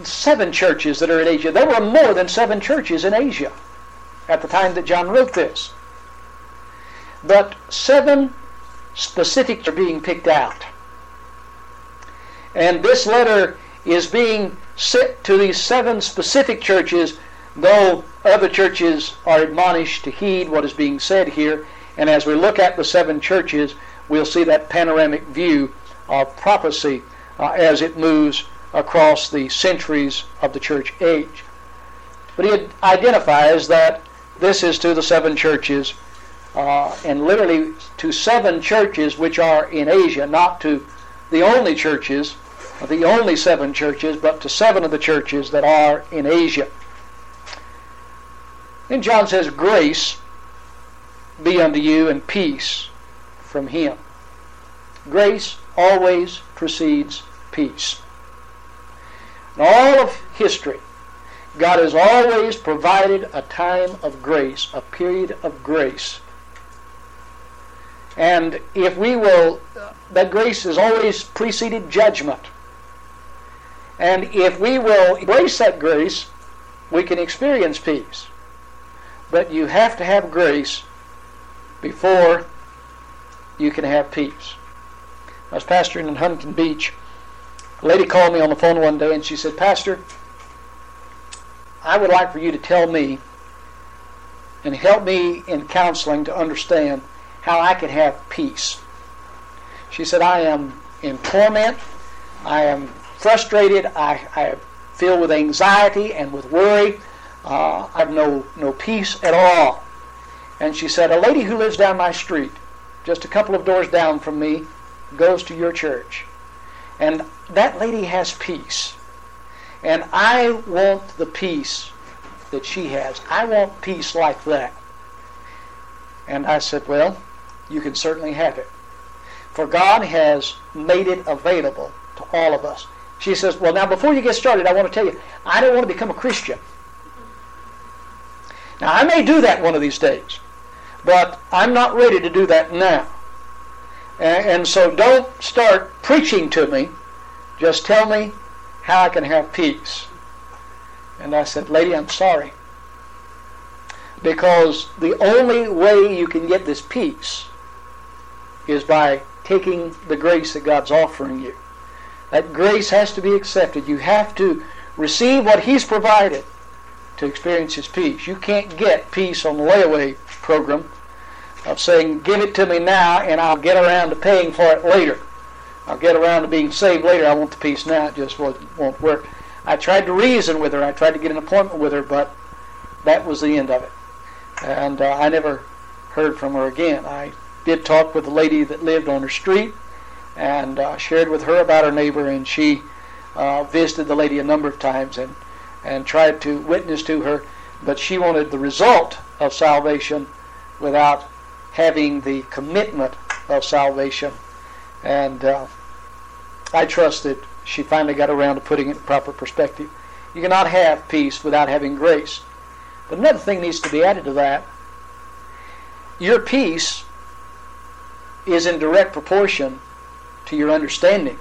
seven churches that are in Asia. There were more than seven churches in Asia at the time that John wrote this. But seven specifics are being picked out. And this letter is being sent to these seven specific churches, though other churches are admonished to heed what is being said here. And as we look at the seven churches, we'll see that panoramic view of prophecy uh, as it moves across the centuries of the church age. But he identifies that this is to the seven churches, uh, and literally to seven churches which are in Asia, not to the only churches the only seven churches, but to seven of the churches that are in Asia. Then John says, Grace be unto you and peace from him. Grace always precedes peace. In all of history, God has always provided a time of grace, a period of grace. And if we will, uh, that grace has always preceded judgment. And if we will embrace that grace, we can experience peace. But you have to have grace before you can have peace. I was pastoring in Huntington Beach. A lady called me on the phone one day and she said, Pastor, I would like for you to tell me and help me in counseling to understand how I can have peace. She said, I am in torment. I am frustrated. I, I filled with anxiety and with worry. Uh, I have no, no peace at all. And she said, A lady who lives down my street, just a couple of doors down from me, goes to your church. And that lady has peace. And I want the peace that she has. I want peace like that. And I said, Well, you can certainly have it. For God has made it available to all of us. She says, Well, now before you get started, I want to tell you, I don't want to become a Christian. Now, I may do that one of these days, but I'm not ready to do that now. And so don't start preaching to me. Just tell me how I can have peace. And I said, Lady, I'm sorry. Because the only way you can get this peace is by taking the grace that God's offering you. That grace has to be accepted. You have to receive what He's provided to experience His peace. You can't get peace on the layaway program of saying, give it to me now and I'll get around to paying for it later. I'll get around to being saved later. I want the peace now. It just won't work. I tried to reason with her. I tried to get an appointment with her, but that was the end of it. And uh, I never heard from her again. I did talk with a lady that lived on her street and uh, shared with her about her neighbor, and she uh, visited the lady a number of times and, and tried to witness to her, but she wanted the result of salvation without having the commitment of salvation. And uh, I trust that she finally got around to putting it in proper perspective. You cannot have peace without having grace. But another thing needs to be added to that. Your peace is in direct proportion to your understanding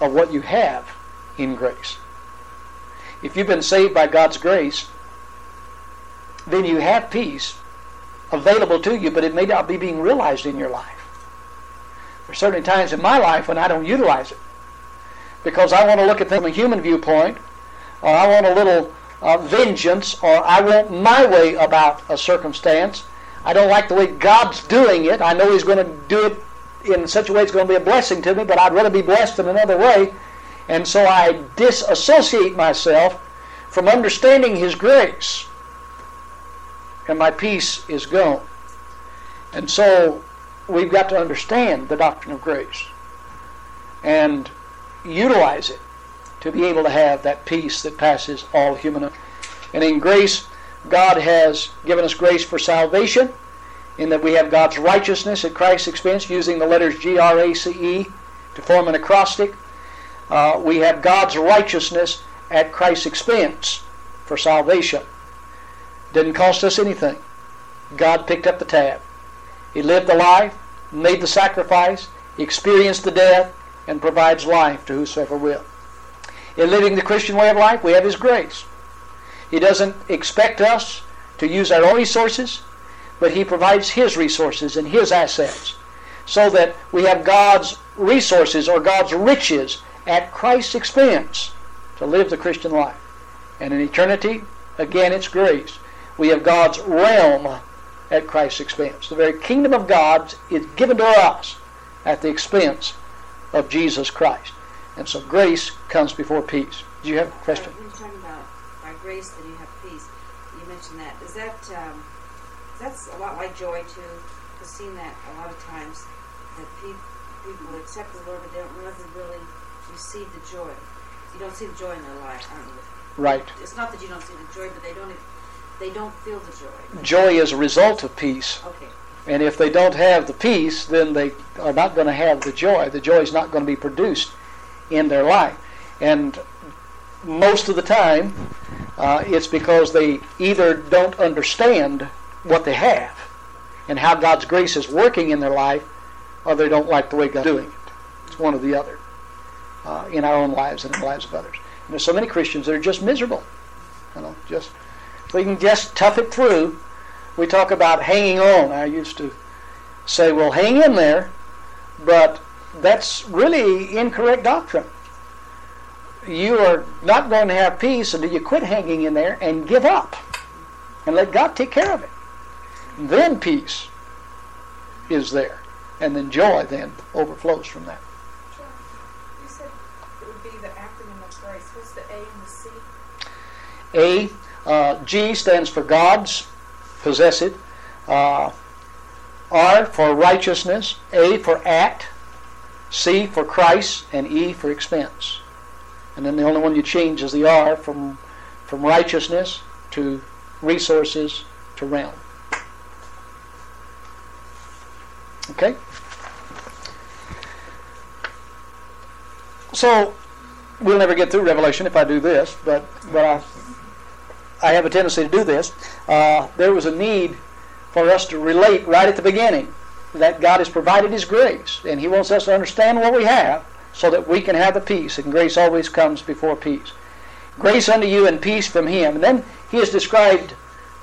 of what you have in grace. If you've been saved by God's grace, then you have peace available to you, but it may not be being realized in your life. There's certainly times in my life when I don't utilize it because I want to look at things from a human viewpoint, or I want a little uh, vengeance, or I want my way about a circumstance. I don't like the way God's doing it. I know He's going to do it in such a way it's going to be a blessing to me, but I'd rather be blessed in another way. And so I disassociate myself from understanding His grace and my peace is gone. And so we've got to understand the doctrine of grace and utilize it to be able to have that peace that passes all human. And in grace, God has given us grace for salvation, in that we have God's righteousness at Christ's expense, using the letters G R A C E to form an acrostic. Uh, we have God's righteousness at Christ's expense for salvation. Didn't cost us anything. God picked up the tab. He lived the life, made the sacrifice, experienced the death, and provides life to whosoever will. In living the Christian way of life, we have His grace. He doesn't expect us to use our own resources, but He provides His resources and His assets so that we have God's resources or God's riches at Christ's expense to live the Christian life. And in eternity, again, it's grace we have God's realm at Christ's expense. The very kingdom of God is given to us at the expense of Jesus Christ. And so grace comes before peace. Do you have a question? You're talking about by grace that you have peace, you mentioned that. Is that um, that's a lot like joy too? I've seen that a lot of times that people people accept the Lord, but they don't never really receive the joy. You don't see the joy in their life. Right. It's not that you don't see the joy, but they don't they don't feel the joy. Joy is a result of peace. Okay. And if they don't have the peace, then they are not going to have the joy. The joy is not going to be produced in their life. And most of the time, uh, it's because they either don't understand what they have and how God's grace is working in their life, or they don't like the way God's doing it. It's one or the other uh, in our own lives and in the lives of others. And there's so many Christians that are just miserable. You know, just we can just tough it through. We talk about hanging on. I used to say, well, hang in there, but that's really incorrect doctrine. You are not going to have peace until you quit hanging in there and give up and let God take care of it. Then peace is there, and then joy then overflows from that. You said it would be the acronym of grace. What's the A and the C? A, uh, G stands for God's, possess it. Uh, R for righteousness, A for act, C for Christ, and E for expense. And then the only one you change is the R from from righteousness to resources to realm. Okay? So we'll never get through Revelation if I do this, but but I I have a tendency to do this. Uh, there was a need for us to relate right at the beginning that God has provided His grace, and He wants us to understand what we have so that we can have the peace. And grace always comes before peace. Grace unto you and peace from Him. And then He is described,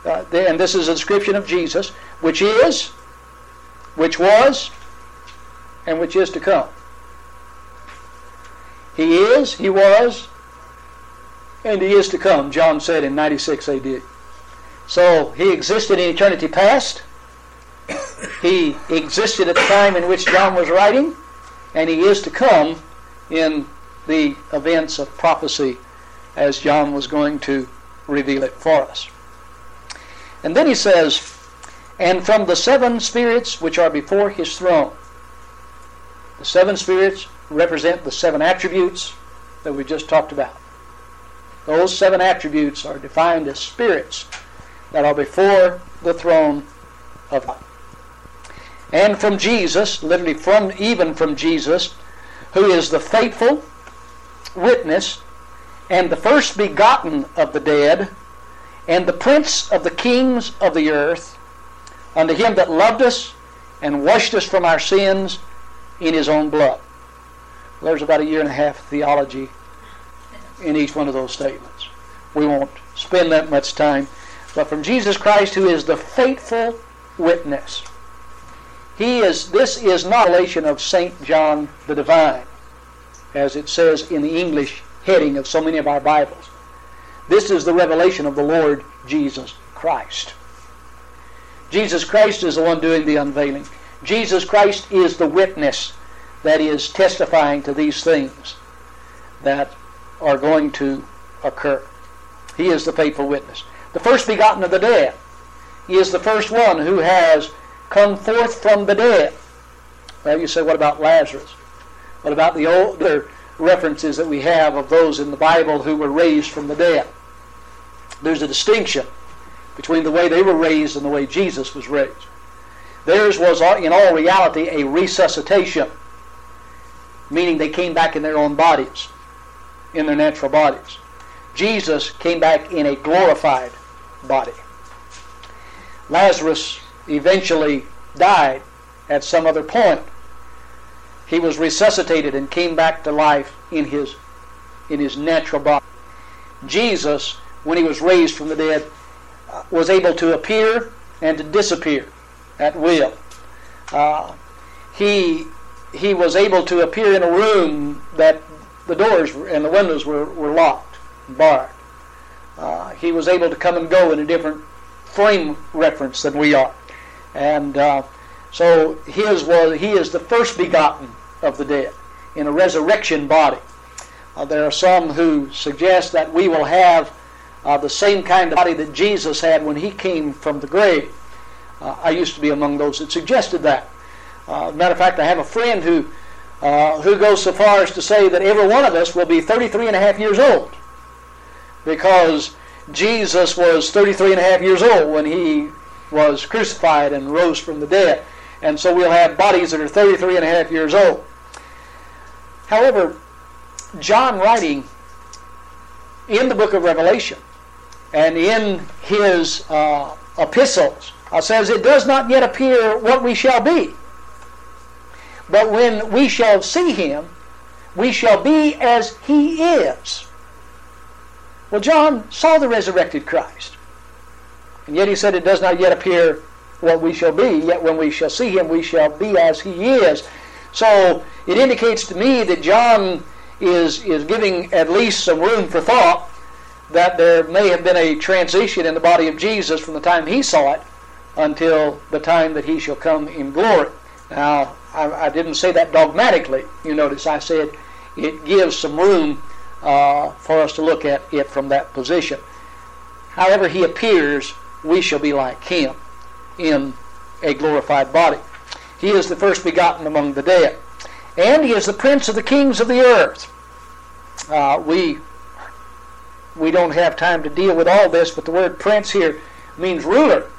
uh, and this is a description of Jesus, which is, which was, and which is to come. He is, He was, and He is to come, John said in 96 AD. So He existed in eternity past. He existed at the time in which John was writing, and He is to come in the events of prophecy as John was going to reveal it for us. And then he says, And from the seven spirits which are before his throne. The seven spirits represent the seven attributes that we just talked about. Those seven attributes are defined as spirits that are before the throne of God. And from Jesus, literally from even from Jesus, who is the faithful witness and the first begotten of the dead, and the prince of the kings of the earth, unto him that loved us and washed us from our sins in his own blood. Well, there's about a year and a half of theology in each one of those statements. We won't spend that much time. But from Jesus Christ, who is the faithful witness. He is this is not a relation of Saint John the Divine, as it says in the English heading of so many of our Bibles. This is the revelation of the Lord Jesus Christ. Jesus Christ is the one doing the unveiling. Jesus Christ is the witness that is testifying to these things that are going to occur. He is the faithful witness. The first begotten of the dead. He is the first one who has come forth from the dead. Well, you say, what about Lazarus? What about the older references that we have of those in the Bible who were raised from the dead? There's a distinction between the way they were raised and the way Jesus was raised. Theirs was, in all reality, a resuscitation, meaning they came back in their own bodies, in their natural bodies. Jesus came back in a glorified body. Lazarus eventually died at some other point. He was resuscitated and came back to life in his in his natural body. Jesus, when he was raised from the dead, was able to appear and to disappear at will. Uh, he he was able to appear in a room that the doors and the windows were, were locked, barred. Uh, he was able to come and go in a different frame reference than we are. And uh, so his was he is the first begotten of the dead in a resurrection body. Uh, there are some who suggest that we will have uh, the same kind of body that Jesus had when he came from the grave. Uh, I used to be among those that suggested that. Uh, matter of fact, I have a friend who uh, who goes so far as to say that every one of us will be 33 and a half years old because Jesus was 33 and a half years old when he was crucified and rose from the dead. And so we'll have bodies that are 33 and a half years old. However, John writing in the book of Revelation and in his uh, epistles uh, says, It does not yet appear what we shall be. But when we shall see him, we shall be as he is. Well, John saw the resurrected Christ. And yet he said, It does not yet appear what we shall be, yet when we shall see him, we shall be as he is. So it indicates to me that John is, is giving at least some room for thought that there may have been a transition in the body of Jesus from the time he saw it until the time that he shall come in glory. Now, I, I didn't say that dogmatically. You notice I said it gives some room uh, for us to look at it from that position. However, he appears, we shall be like him in a glorified body. He is the first begotten among the dead. And he is the prince of the kings of the earth. Uh, we we don't have time to deal with all this, but the word prince here means ruler.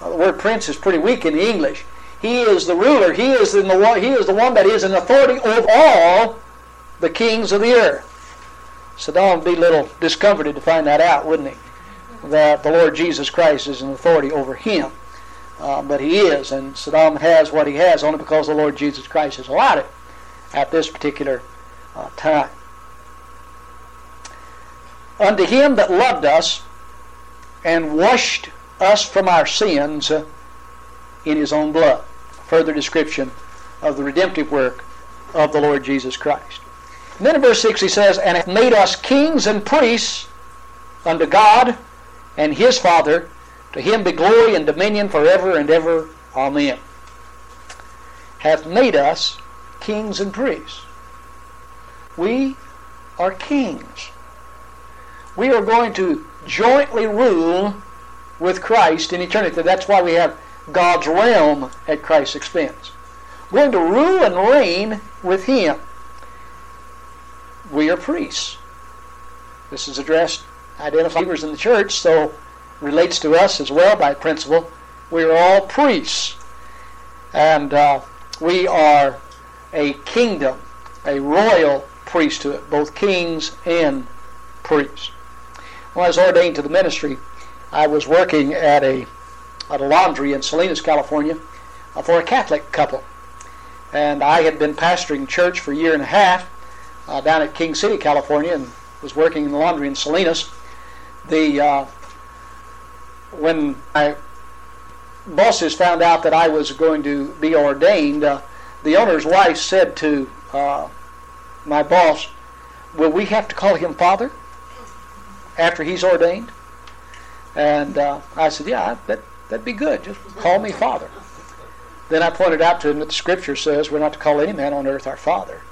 Uh, the word prince is pretty weak in English. He is the ruler. He is, the, he is the one that is in authority over all the kings of the earth. Saddam would be a little discomforted to find that out, wouldn't he? That the Lord Jesus Christ is in authority over him. Uh, but he is, and Saddam has what he has only because the Lord Jesus Christ has allowed it at this particular uh, time. Unto him that loved us and washed us from our sins in his own blood. Further description of the redemptive work of the Lord Jesus Christ. And then in verse 6 he says, And hath made us kings and priests unto God and his Father. To him be glory and dominion forever and ever. Amen. Hath made us kings and priests. We are kings. We are going to jointly rule with Christ in eternity. That's why we have God's realm at Christ's expense. We're going to rule and reign with Him. We are priests. This is addressed identifiers in the church, so relates to us as well by principle. We are all priests. And uh, we are a kingdom, a royal priesthood, both kings and priests. When I was ordained to the ministry, I was working at a, at a laundry in Salinas, California, uh, for a Catholic couple. And I had been pastoring church for a year and a half uh, down at King City, California, and was working in the laundry in Salinas. The uh, when my bosses found out that I was going to be ordained, uh, the owner's wife said to uh, my boss, "Will we have to call him father after he's ordained?" And uh, I said, "Yeah, that that'd be good. Just call me father." Then I pointed out to him that the Scripture says we're not to call any man on earth our father,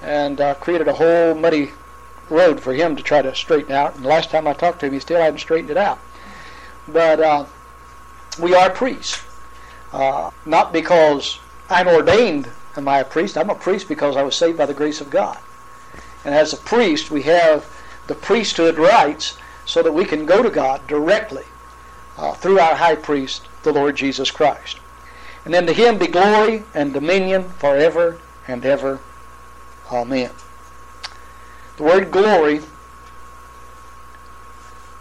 and uh, created a whole muddy road for him to try to straighten out. And the last time I talked to him, he still hadn't straightened it out. But uh, we are priests. Uh, not because I'm ordained am I a priest. I'm a priest because I was saved by the grace of God. And as a priest, we have the priesthood rights so that we can go to God directly uh, through our high priest, the Lord Jesus Christ. And then to him be glory and dominion forever and ever. Amen. The word glory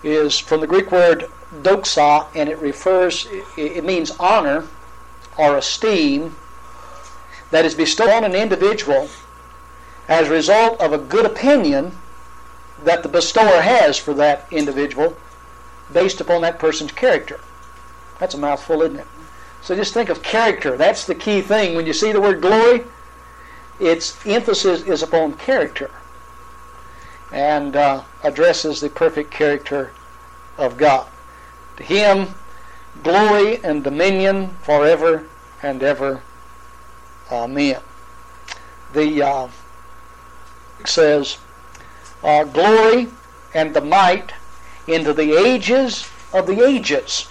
is from the Greek word doxa, and it refers, it means honor or esteem that is bestowed on an individual as a result of a good opinion that the bestower has for that individual based upon that person's character. That's a mouthful, isn't it? So just think of character. That's the key thing. When you see the word glory, its emphasis is upon character and uh, addresses the perfect character of God. To him, glory and dominion forever and ever. Amen. The uh, says, uh, glory and the might into the ages of the ages.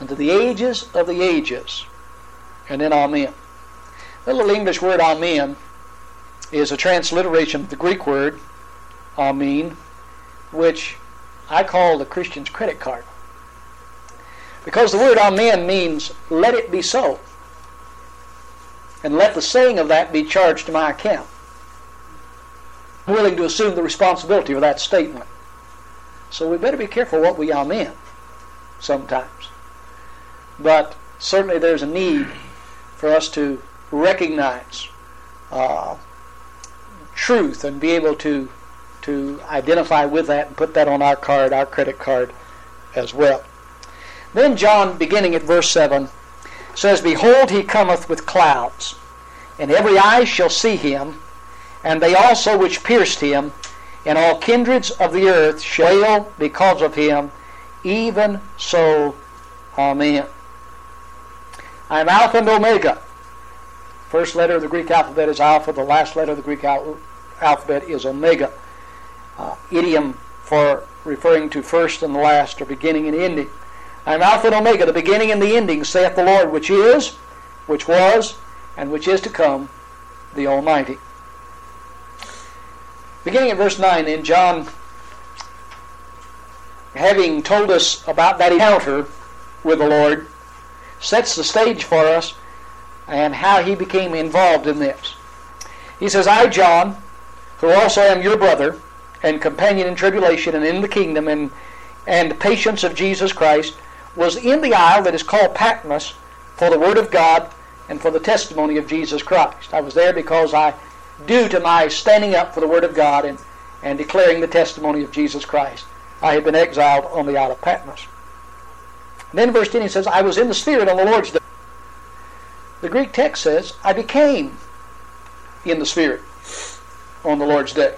Into the ages of the ages. And then Amen. The little English word Amen is a transliteration of the Greek word Amen, which I call the Christian's credit card. Because the word Amen means let it be so. And let the saying of that be charged to my account. Willing to assume the responsibility for that statement. So we better be careful what we amen sometimes. But certainly there's a need for us to recognize uh, truth and be able to to identify with that and put that on our card, our credit card as well. Then John, beginning at verse 7, says, Behold, he cometh with clouds, and every eye shall see him, and they also which pierced him, and all kindreds of the earth shall wail because of him. Even so, Amen. I am Alpha and Omega. First letter of the Greek alphabet is Alpha. The last letter of the Greek al- alphabet is Omega. Uh, idiom for referring to first and the last, or beginning and ending. I am Alpha and Omega, the beginning and the ending, saith the Lord, which is, which was, and which is to come, the Almighty. Beginning at verse 9, then John, having told us about that encounter with the Lord, sets the stage for us and how he became involved in this. He says, I, John, who also am your brother and companion in tribulation and in the kingdom and, and patience of Jesus Christ, was in the isle that is called Patmos for the word of God and for the testimony of Jesus Christ. I was there because I, due to my standing up for the word of God and, and declaring the testimony of Jesus Christ, I had been exiled on the isle of Patmos. And then verse 10 he says, I was in the Spirit on the Lord's day. The Greek text says, I became in the Spirit on the Lord's day.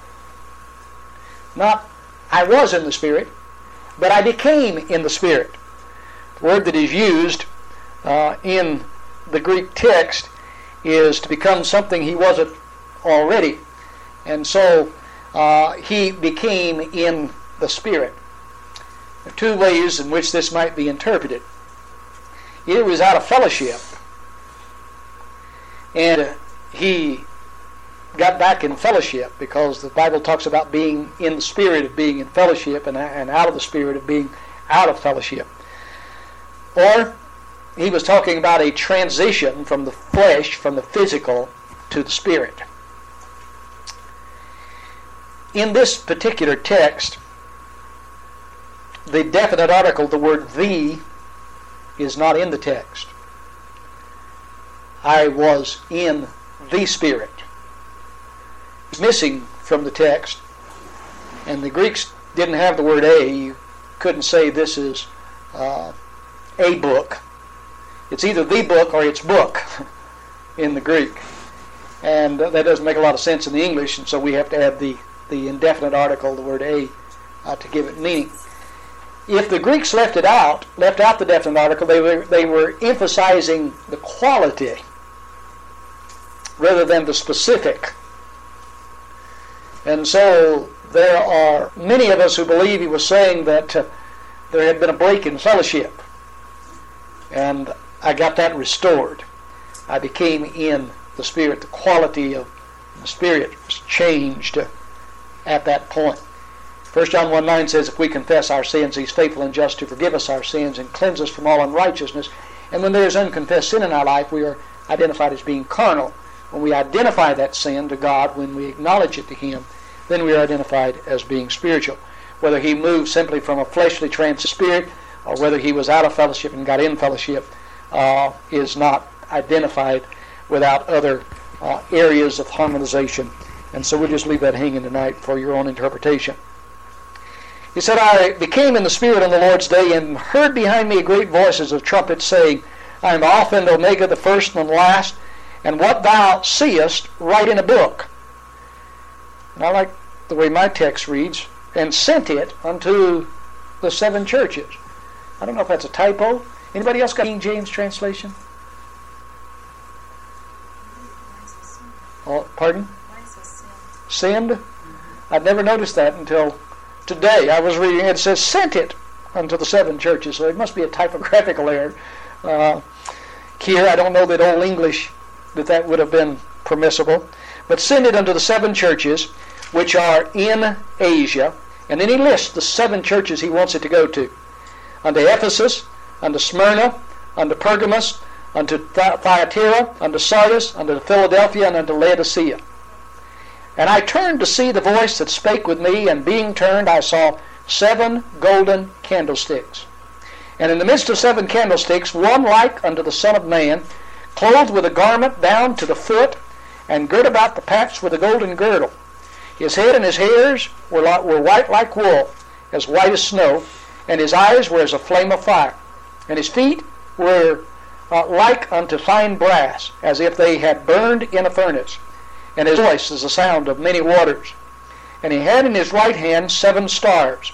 Not, I was in the Spirit, but I became in the Spirit. The word that is used uh, in the Greek text is to become something he wasn't already. And so uh, he became in the Spirit. There are two ways in which this might be interpreted. He was out of fellowship, and he got back in fellowship because the Bible talks about being in the spirit of being in fellowship and, and out of the spirit of being out of fellowship. Or he was talking about a transition from the flesh, from the physical, to the spirit. In this particular text, the definite article, the word the, is not in the text. I was in the Spirit. It's missing from the text. And the Greeks didn't have the word a. You couldn't say this is uh, a book. It's either the book or it's book (laughs) in the Greek. And that doesn't make a lot of sense in the English, and so we have to add the, the indefinite article, the word a, uh, to give it meaning if the Greeks left it out, left out the definite article, they were, they were emphasizing the quality rather than the specific. And so there are many of us who believe he was saying that uh, there had been a break in fellowship. And I got that restored. I became in the Spirit. The quality of the Spirit was changed at that point. 1 John 1 9 says, If we confess our sins, He's faithful and just to forgive us our sins and cleanse us from all unrighteousness. And when there is unconfessed sin in our life, we are identified as being carnal. When we identify that sin to God, when we acknowledge it to Him, then we are identified as being spiritual. Whether He moved simply from a fleshly trance spirit, or whether He was out of fellowship and got in fellowship, uh, is not identified without other uh, areas of harmonization. And so we'll just leave that hanging tonight for your own interpretation. He said, I became in the Spirit on the Lord's day and heard behind me great voices of trumpets saying, I am Alpha and Omega, the first and the last, and what thou seest, write in a book. And I like the way my text reads, and sent it unto the seven churches. I don't know if that's a typo. Anybody else got King James translation? Oh, pardon? Send? I'd never noticed that until today. I was reading it. says sent it unto the seven churches. So it must be a typographical error. Uh, here, I don't know that Old English that that would have been permissible, but send it unto the seven churches which are in Asia. And then he lists the seven churches he wants it to go to. Unto Ephesus, unto Smyrna, unto Pergamos, unto Thyatira, unto Sardis, unto Philadelphia, and unto Laodicea. And I turned to see the voice that spake with me, and being turned, I saw seven golden candlesticks. And in the midst of seven candlesticks, one like unto the Son of Man, clothed with a garment down to the foot, and girt about the paps with a golden girdle. His head and his hairs were, like, were white like wool, as white as snow, and his eyes were as a flame of fire. And his feet were uh, like unto fine brass, as if they had burned in a furnace. And his voice is the sound of many waters. And he had in his right hand seven stars.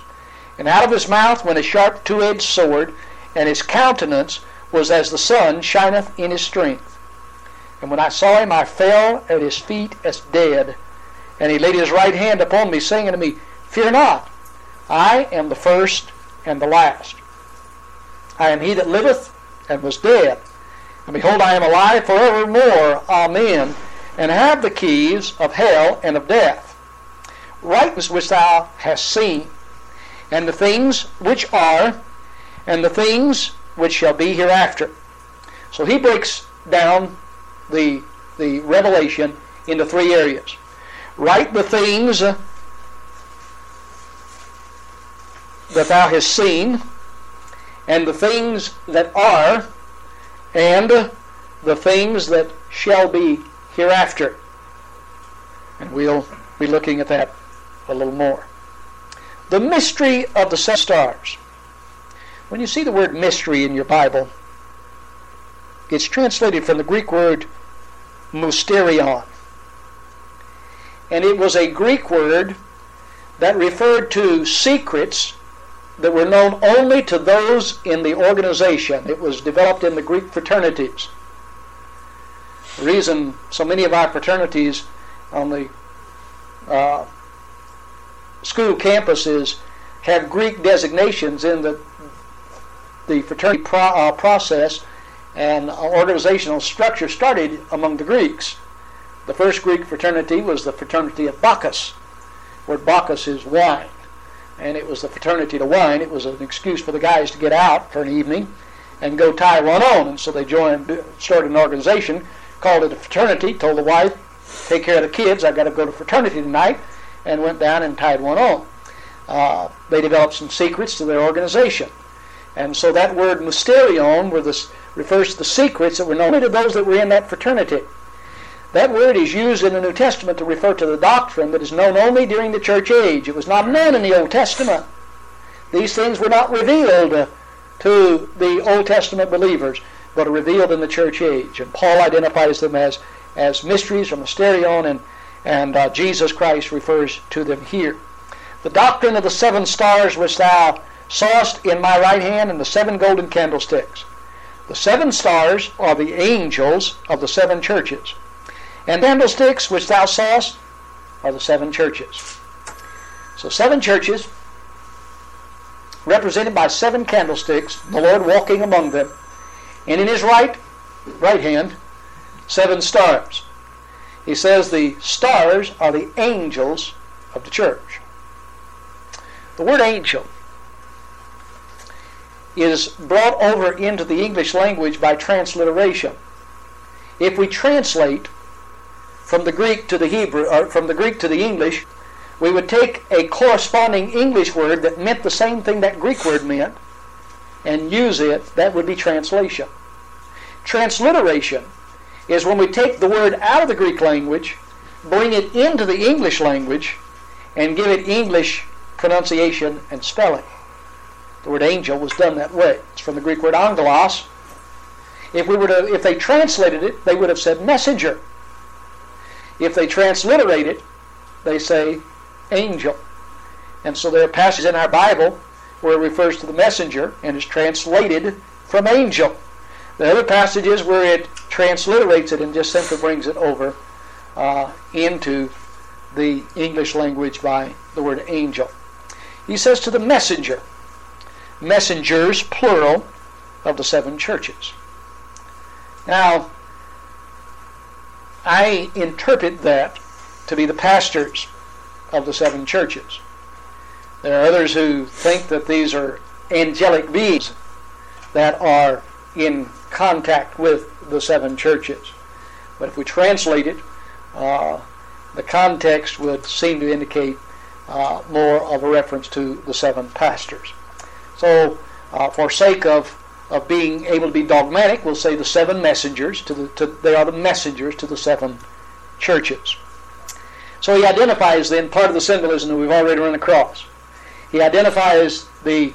And out of his mouth went a sharp two edged sword, and his countenance was as the sun shineth in his strength. And when I saw him, I fell at his feet as dead. And he laid his right hand upon me, saying unto me, Fear not, I am the first and the last. I am he that liveth and was dead. And behold, I am alive forevermore. Amen. And have the keys of hell and of death. Writings which thou hast seen, and the things which are, and the things which shall be hereafter. So he breaks down the, the revelation into three areas. Write the things that thou hast seen, and the things that are, and the things that shall be hereafter. And we'll be looking at that a little more. The mystery of the seven stars. When you see the word mystery in your Bible, it's translated from the Greek word mysterion. And it was a Greek word that referred to secrets that were known only to those in the organization. It was developed in the Greek fraternities. Reason so many of our fraternities on the uh, school campuses have Greek designations in the the fraternity pro, uh, process and organizational structure started among the Greeks. The first Greek fraternity was the fraternity of Bacchus, where Bacchus is wine. And it was the fraternity to wine. It was an excuse for the guys to get out for an evening and go tie one on. And so they joined, started an organization, called it a fraternity, told the wife, take care of the kids, I've got to go to fraternity tonight, and went down and tied one on. Uh, they developed some secrets to their organization. And so that word mysterion refers to the secrets that were known only to those that were in that fraternity. That word is used in the New Testament to refer to the doctrine that is known only during the church age. It was not known in the Old Testament. These things were not revealed to the Old Testament believers, but are revealed in the church age. And Paul identifies them as, as mysteries or mysterion, and, and uh, Jesus Christ refers to them here. The doctrine of the seven stars which thou sawest in my right hand and the seven golden candlesticks. The seven stars are the angels of the seven churches. And candlesticks which thou sawest are the seven churches. So seven churches represented by seven candlesticks, the Lord walking among them, and in his right right hand seven stars. He says the stars are the angels of the church. The word angel is brought over into the English language by transliteration. If we translate from the Greek to the Hebrew, or from the Greek to the English, we would take a corresponding English word that meant the same thing that Greek word meant and use it. That would be translation. Transliteration is when we take the word out of the Greek language, bring it into the English language, and give it English pronunciation and spelling. The word angel was done that way. It's from the Greek word angelos. If we were to, if they translated it, they would have said messenger. If they transliterate it, they say angel. And so there are passages in our Bible where it refers to the messenger and is translated from angel. The other passages where it transliterates it and just simply brings it over uh, into the English language by the word angel. He says to the messenger, messengers, plural, of the seven churches. Now, I interpret that to be the pastors of the seven churches. There are others who think that these are angelic beings that are in contact with the seven churches. But if we translate it, uh, the context would seem to indicate uh, more of a reference to the seven pastors. So, uh, for sake of, of being able to be dogmatic, we'll say the seven messengers. To the, to, they are the messengers to the seven churches. So he identifies then part of the symbolism that we've already run across. He identifies the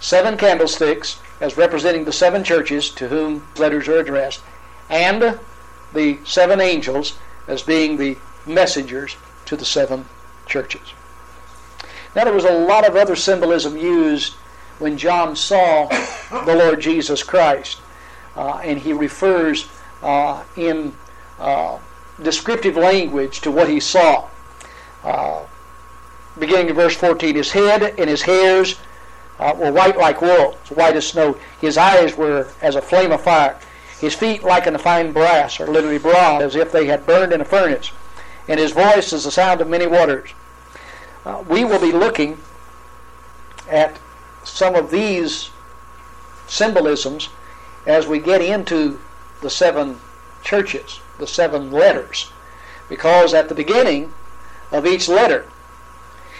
seven candlesticks as representing the seven churches to whom letters are addressed, and the seven angels as being the messengers to the seven churches. Now, there was a lot of other symbolism used when John saw the Lord Jesus Christ, uh, and he refers uh, in uh, descriptive language to what he saw. Beginning in verse 14, his head and his hairs uh, were white like wool, white as snow. His eyes were as a flame of fire. His feet like a fine brass, or literally bronze, as if they had burned in a furnace. And his voice is the sound of many waters. Uh, we will be looking at some of these symbolisms as we get into the seven churches, the seven letters. Because at the beginning of each letter,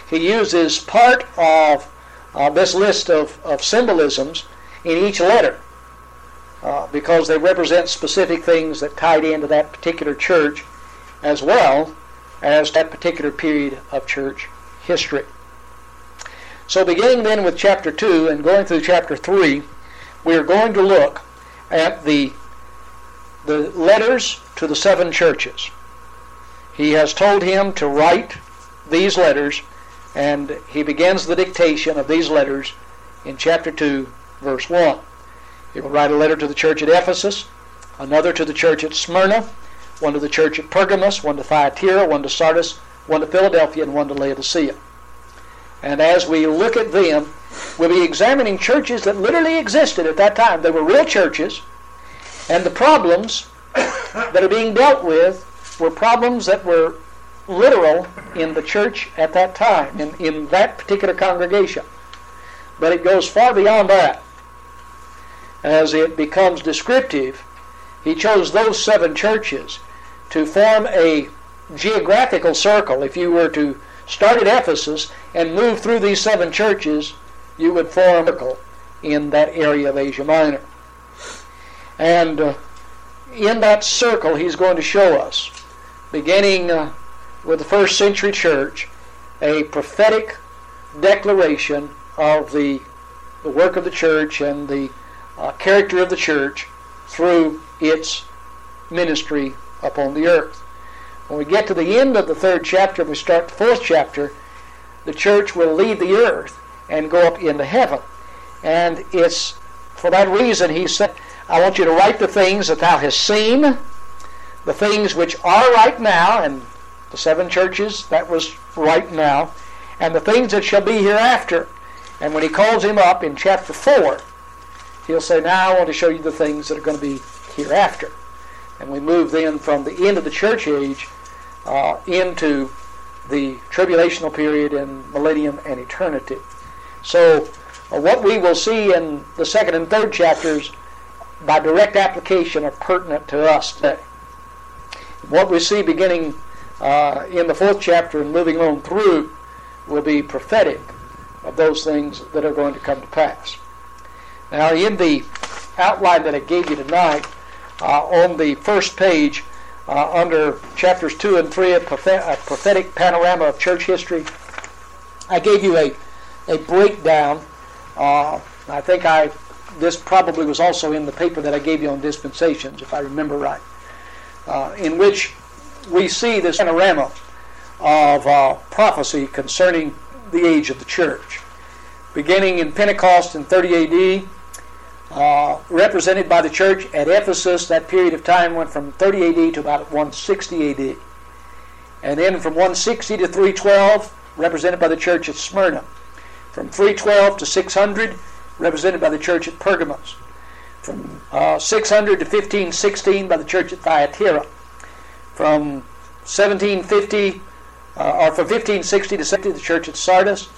he uses part of uh, this list of, of symbolisms in each letter uh, because they represent specific things that tied into that particular church as well as that particular period of church history. So, beginning then with chapter 2 and going through chapter 3, we are going to look at the, the letters to the seven churches. He has told him to write these letters, and he begins the dictation of these letters in chapter 2, verse 1. He will write a letter to the church at Ephesus, another to the church at Smyrna, one to the church at Pergamos, one to Thyatira, one to Sardis, one to Philadelphia, and one to Laodicea. And as we look at them, we'll be examining churches that literally existed at that time. They were real churches, and the problems (coughs) that are being dealt with were problems that were literal in the church at that time, in, in that particular congregation. But it goes far beyond that. As it becomes descriptive, he chose those seven churches to form a geographical circle. If you were to start at Ephesus and move through these seven churches, you would form a circle in that area of Asia Minor. And uh, in that circle, he's going to show us, beginning uh, with the first century church, a prophetic declaration of the, the work of the church and the uh, character of the church through its ministry upon the earth. When we get to the end of the third chapter, we start the fourth chapter, the church will leave the earth and go up into heaven. And it's for that reason he said, I want you to write the things that thou hast seen, the things which are right now, and the seven churches, that was right now, and the things that shall be hereafter. And when he calls him up in chapter 4, he'll say, Now I want to show you the things that are going to be hereafter. And we move then from the end of the church age uh, into the tribulational period and millennium and eternity. So, uh, what we will see in the second and third chapters by direct application are pertinent to us today. What we see beginning uh, in the fourth chapter and moving on through will be prophetic of those things that are going to come to pass. Now, in the outline that I gave you tonight, uh, on the first page, uh, under chapters 2 and 3, a, prophetic panorama of church history, I gave you a, a breakdown. Uh, I think I this probably was also in the paper that I gave you on dispensations, if I remember right, uh, in which we see this panorama of uh, prophecy concerning the age of the church. Beginning in Pentecost in 30 AD, uh, represented by the church at Ephesus. That period of time went from 30 AD to about 160 AD. And then from 160 to 312, represented by the church at Smyrna. From 312 to 600, represented by the church at Pergamos. From uh, 600 to 1516 by the church at Thyatira. From 1750, uh, or from 1560 to 70, the church at Sardis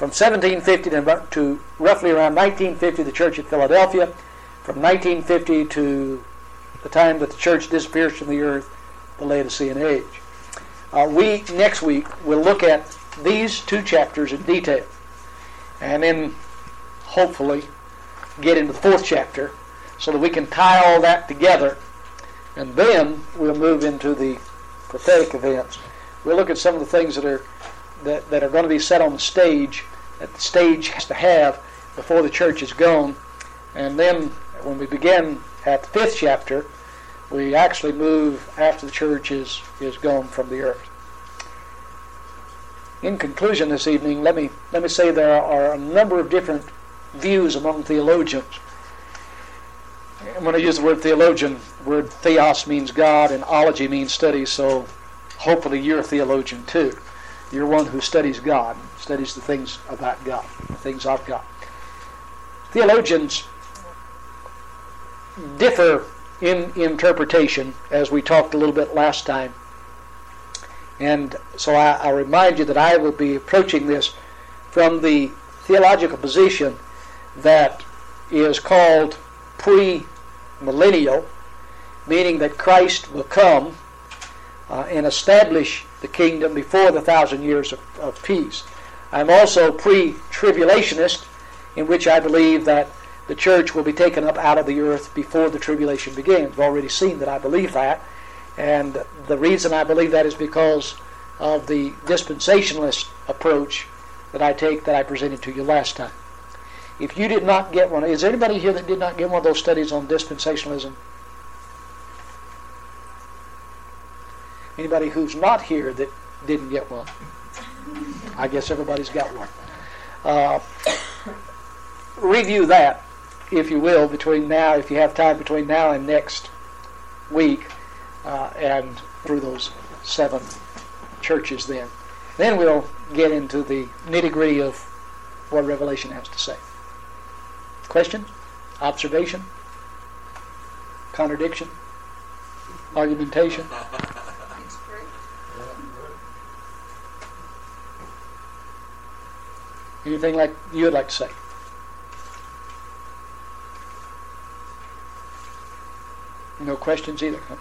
from 1750 to, to roughly around 1950, the church at Philadelphia. From 1950 to the time that the church disappears from the earth, the Laodicean age. uh, we next week will look at these two chapters in detail, and then hopefully get into the fourth chapter so that we can tie all that together, and then we'll move into the prophetic events. We'll look at some of the things that are that, that are going to be set on the stage that the stage has to have before the church is gone, and then when we begin at the fifth chapter, we actually move after the church is, is gone from the earth. In conclusion this evening, let me, let me say there are a number of different views among theologians. When I use the word theologian, the word theos means God and ology means study, so hopefully you're a theologian too. You're one who studies God, studies the things about God, the things of God. Theologians differ in interpretation, as we talked a little bit last time. And so I, I remind you that I will be approaching this from the theological position that is called pre-millennial, meaning that Christ will come uh, and establish the kingdom before the thousand years of, of peace. I'm also pre-tribulationist, in which I believe that the church will be taken up out of the earth before the tribulation begins. We've already seen that I believe that. And the reason I believe that is because of the dispensationalist approach that I take that I presented to you last time. If you did not get one, is there anybody here that did not get one of those studies on dispensationalism? Anybody who's not here that didn't get one? I guess everybody's got one. Uh, review that, if you will, between now, if you have time between now and next week, uh, and through those seven churches then. Then we'll get into the nitty gritty of what Revelation has to say. Question? Observation? Contradiction? Argumentation? Anything like you would like to say? No questions either. Huh?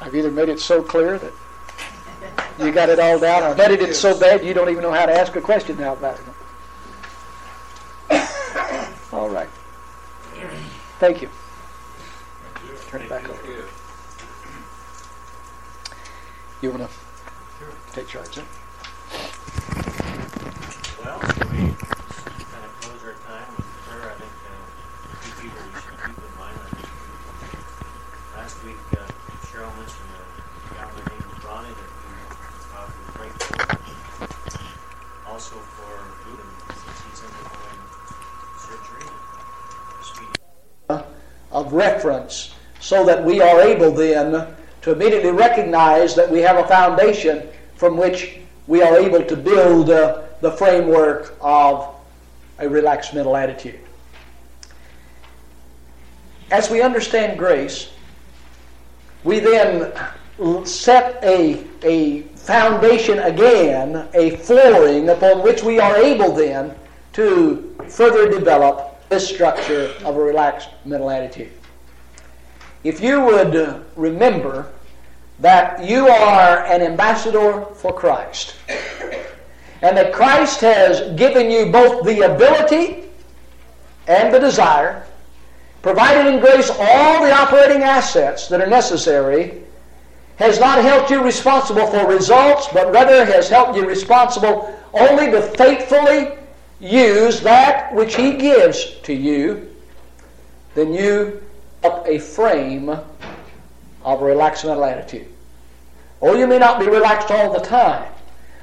I've either made it so clear that you got it all down, or (laughs) made it so bad you don't even know how to ask a question now about it. All right. Thank you. Turn it back over. You want to take charge? Huh? Well, we kind of close our time with her. I think uh, two people you should keep in mind. I think we- last week uh, Cheryl mentioned a gal named Ronnie that we probably pray for. Also for Ruben, since he's undergoing surgery. Speedy of reference so that we are able then to immediately recognize that we have a foundation from which we are able to build uh, the framework of a relaxed mental attitude. As we understand grace, we then set a, a foundation again, a flooring upon which we are able then to further develop this structure of a relaxed mental attitude. If you would remember that you are an ambassador for Christ, and that Christ has given you both the ability and the desire, provided in grace all the operating assets that are necessary, has not held you responsible for results, but rather has held you responsible only to faithfully use that which He gives to you, then you up a frame of a relaxed mental attitude. Or you may not be relaxed all the time,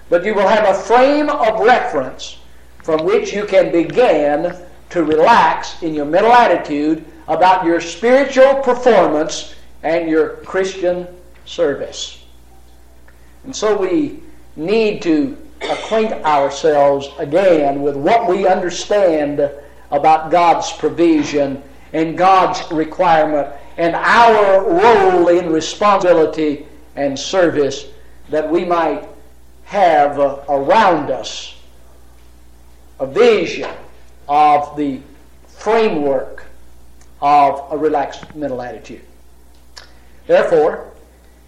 but you will have a frame of reference from which you can begin to relax in your mental attitude about your spiritual performance and your Christian service. And so we need to acquaint ourselves again with what we understand about God's provision and God's requirement and our role in responsibility and service that we might have around us a vision of the framework of a relaxed mental attitude. Therefore,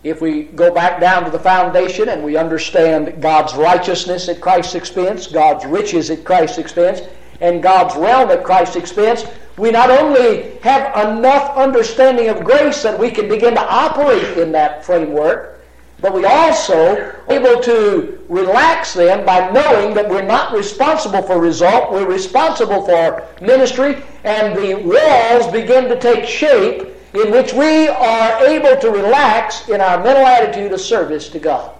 if we go back down to the foundation and we understand God's righteousness at Christ's expense, God's riches at Christ's expense, and God's realm at Christ's expense, we not only have enough understanding of grace that we can begin to operate in that framework, but we also are able to relax then by knowing that we're not responsible for result, we're responsible for ministry, and the walls begin to take shape in which we are able to relax in our mental attitude of service to God.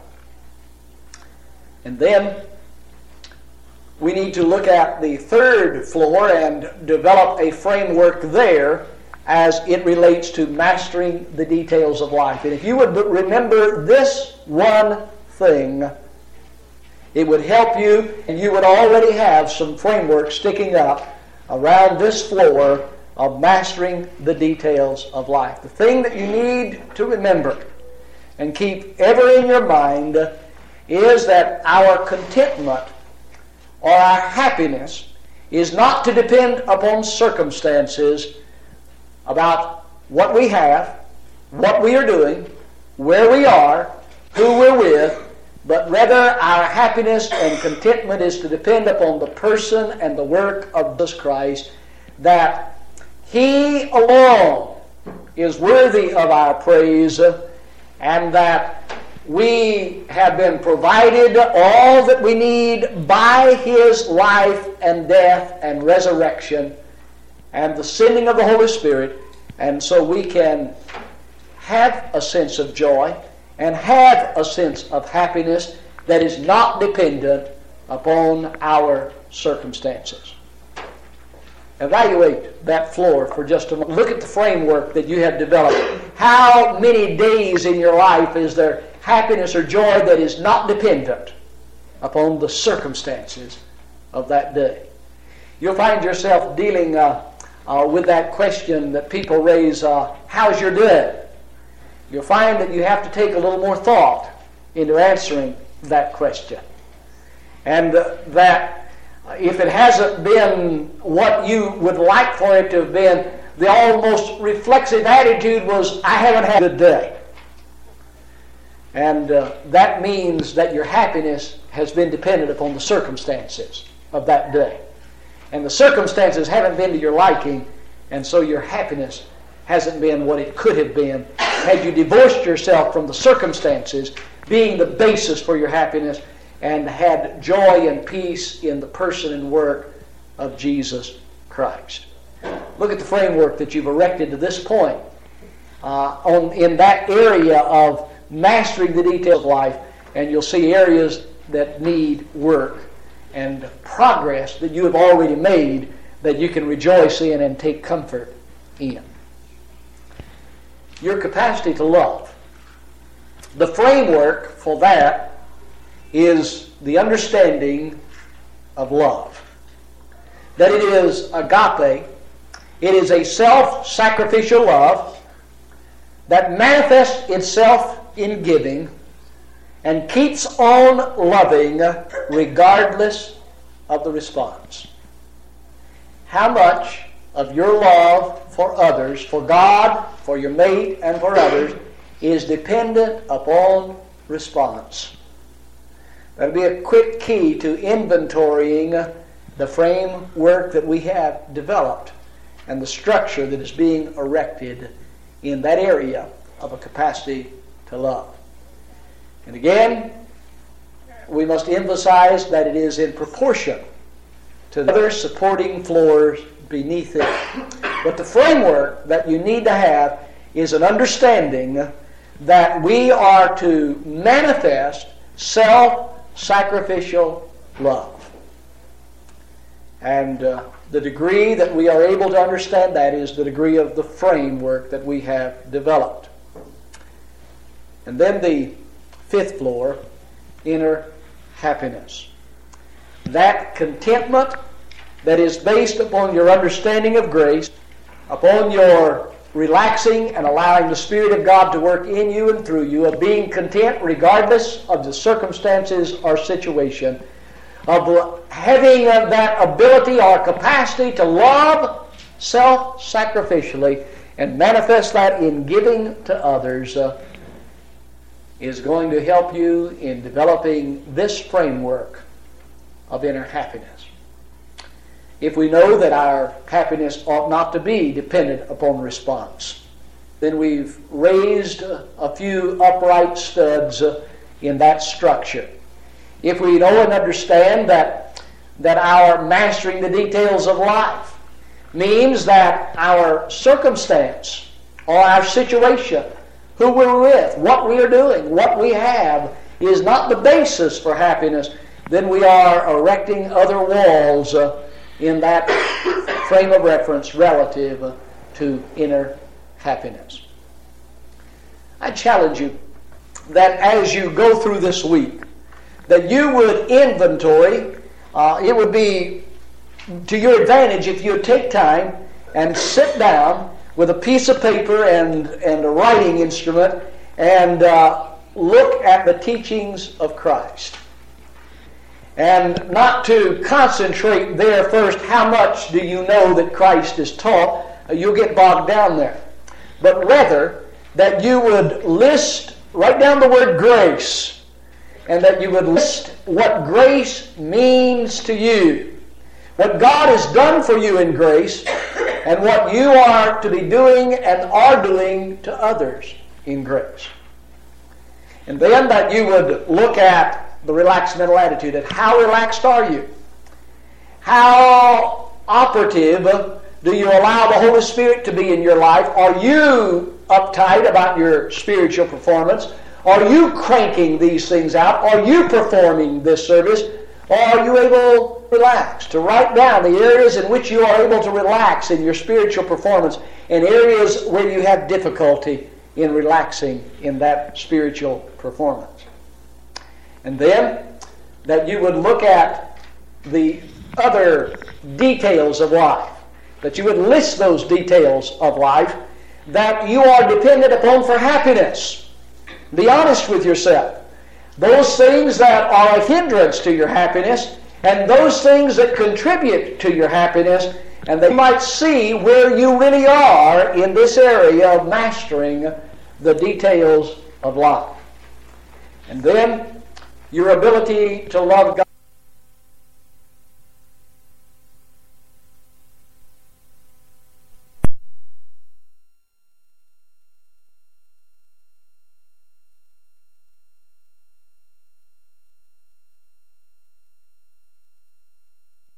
And then we need to look at the third floor and develop a framework there as it relates to mastering the details of life. And if you would remember this one thing, it would help you, and you would already have some framework sticking up around this floor of mastering the details of life. The thing that you need to remember and keep ever in your mind is that our contentment or our happiness is not to depend upon circumstances about what we have, what we are doing, where we are, who we're with, but rather our happiness and contentment is to depend upon the person and the work of Jesus Christ, that He alone is worthy of our praise, and that we have been provided all that we need by His life and death and resurrection and the sending of the Holy Spirit, and so we can have a sense of joy and have a sense of happiness that is not dependent upon our circumstances. Evaluate that floor for just a moment. Look at the framework that you have developed. How many days in your life is there happiness or joy that is not dependent upon the circumstances of that day? You'll find yourself dealing uh, uh, with that question that people raise, uh, how's your day? You'll find that you have to take a little more thought into answering that question. And uh, that if it hasn't been what you would like for it to have been, the almost reflexive attitude was, I haven't had a good day. And uh, that means that your happiness has been dependent upon the circumstances of that day and the circumstances haven't been to your liking, and so your happiness hasn't been what it could have been had you divorced yourself from the circumstances being the basis for your happiness and had joy and peace in the person and work of Jesus Christ. Look at the framework that you've erected to this point uh, on, in that area of mastering the details of life, and you'll see areas that need work and progress that you have already made that you can rejoice in and take comfort in. Your capacity to love. The framework for that is the understanding of love. That it is agape, it is a self sacrificial love that manifests itself in giving and keeps on loving regardless of the response. How much of your love for others, for God, for your mate, and for others, is dependent upon response? That'll be a quick key to inventorying the framework that we have developed and the structure that is being erected in that area of a capacity to love. And again, we must emphasize that it is in proportion to the other supporting floors beneath it. But the framework that you need to have is an understanding that we are to manifest self sacrificial love. And uh, the degree that we are able to understand that is the degree of the framework that we have developed. And then the fifth floor, inner happiness. That contentment that is based upon your understanding of grace, upon your relaxing and allowing the Spirit of God to work in you and through you, of being content regardless of the circumstances or situation, of having that ability or capacity to love self sacrificially and manifest that in giving to others. Uh, is going to help you in developing this framework of inner happiness. If we know that our happiness ought not to be dependent upon response, then we've raised a few upright studs in that structure. If we know and understand that, that our mastering the details of life means that our circumstance or our situation, who we're with, what we are doing, what we have, is not the basis for happiness, then we are erecting other walls uh, in that frame of reference relative to inner happiness. I challenge you that as you go through this week, that you would inventory. Uh, it would be to your advantage if you take time and sit down with a piece of paper and, and a writing instrument and uh, look at the teachings of Christ. And not to concentrate there first, how much do you know that Christ is taught? Uh, you'll get bogged down there. But rather, that you would list, write down the word grace, and that you would list what grace means to you. What God has done for you in grace, and what you are to be doing and are doing to others in grace. And then that you would look at the relaxed mental attitude and how relaxed are you? How operative do you allow the Holy Spirit to be in your life? Are you uptight about your spiritual performance? Are you cranking these things out? Are you performing this service? Or are you able to relax? To write down the areas in which you are able to relax in your spiritual performance and areas where you have difficulty in relaxing in that spiritual performance. And then that you would look at the other details of life, that you would list those details of life that you are dependent upon for happiness. Be honest with yourself. Those things that are a hindrance to your happiness, and those things that contribute to your happiness, and they might see where you really are in this area of mastering the details of life. And then your ability to love God.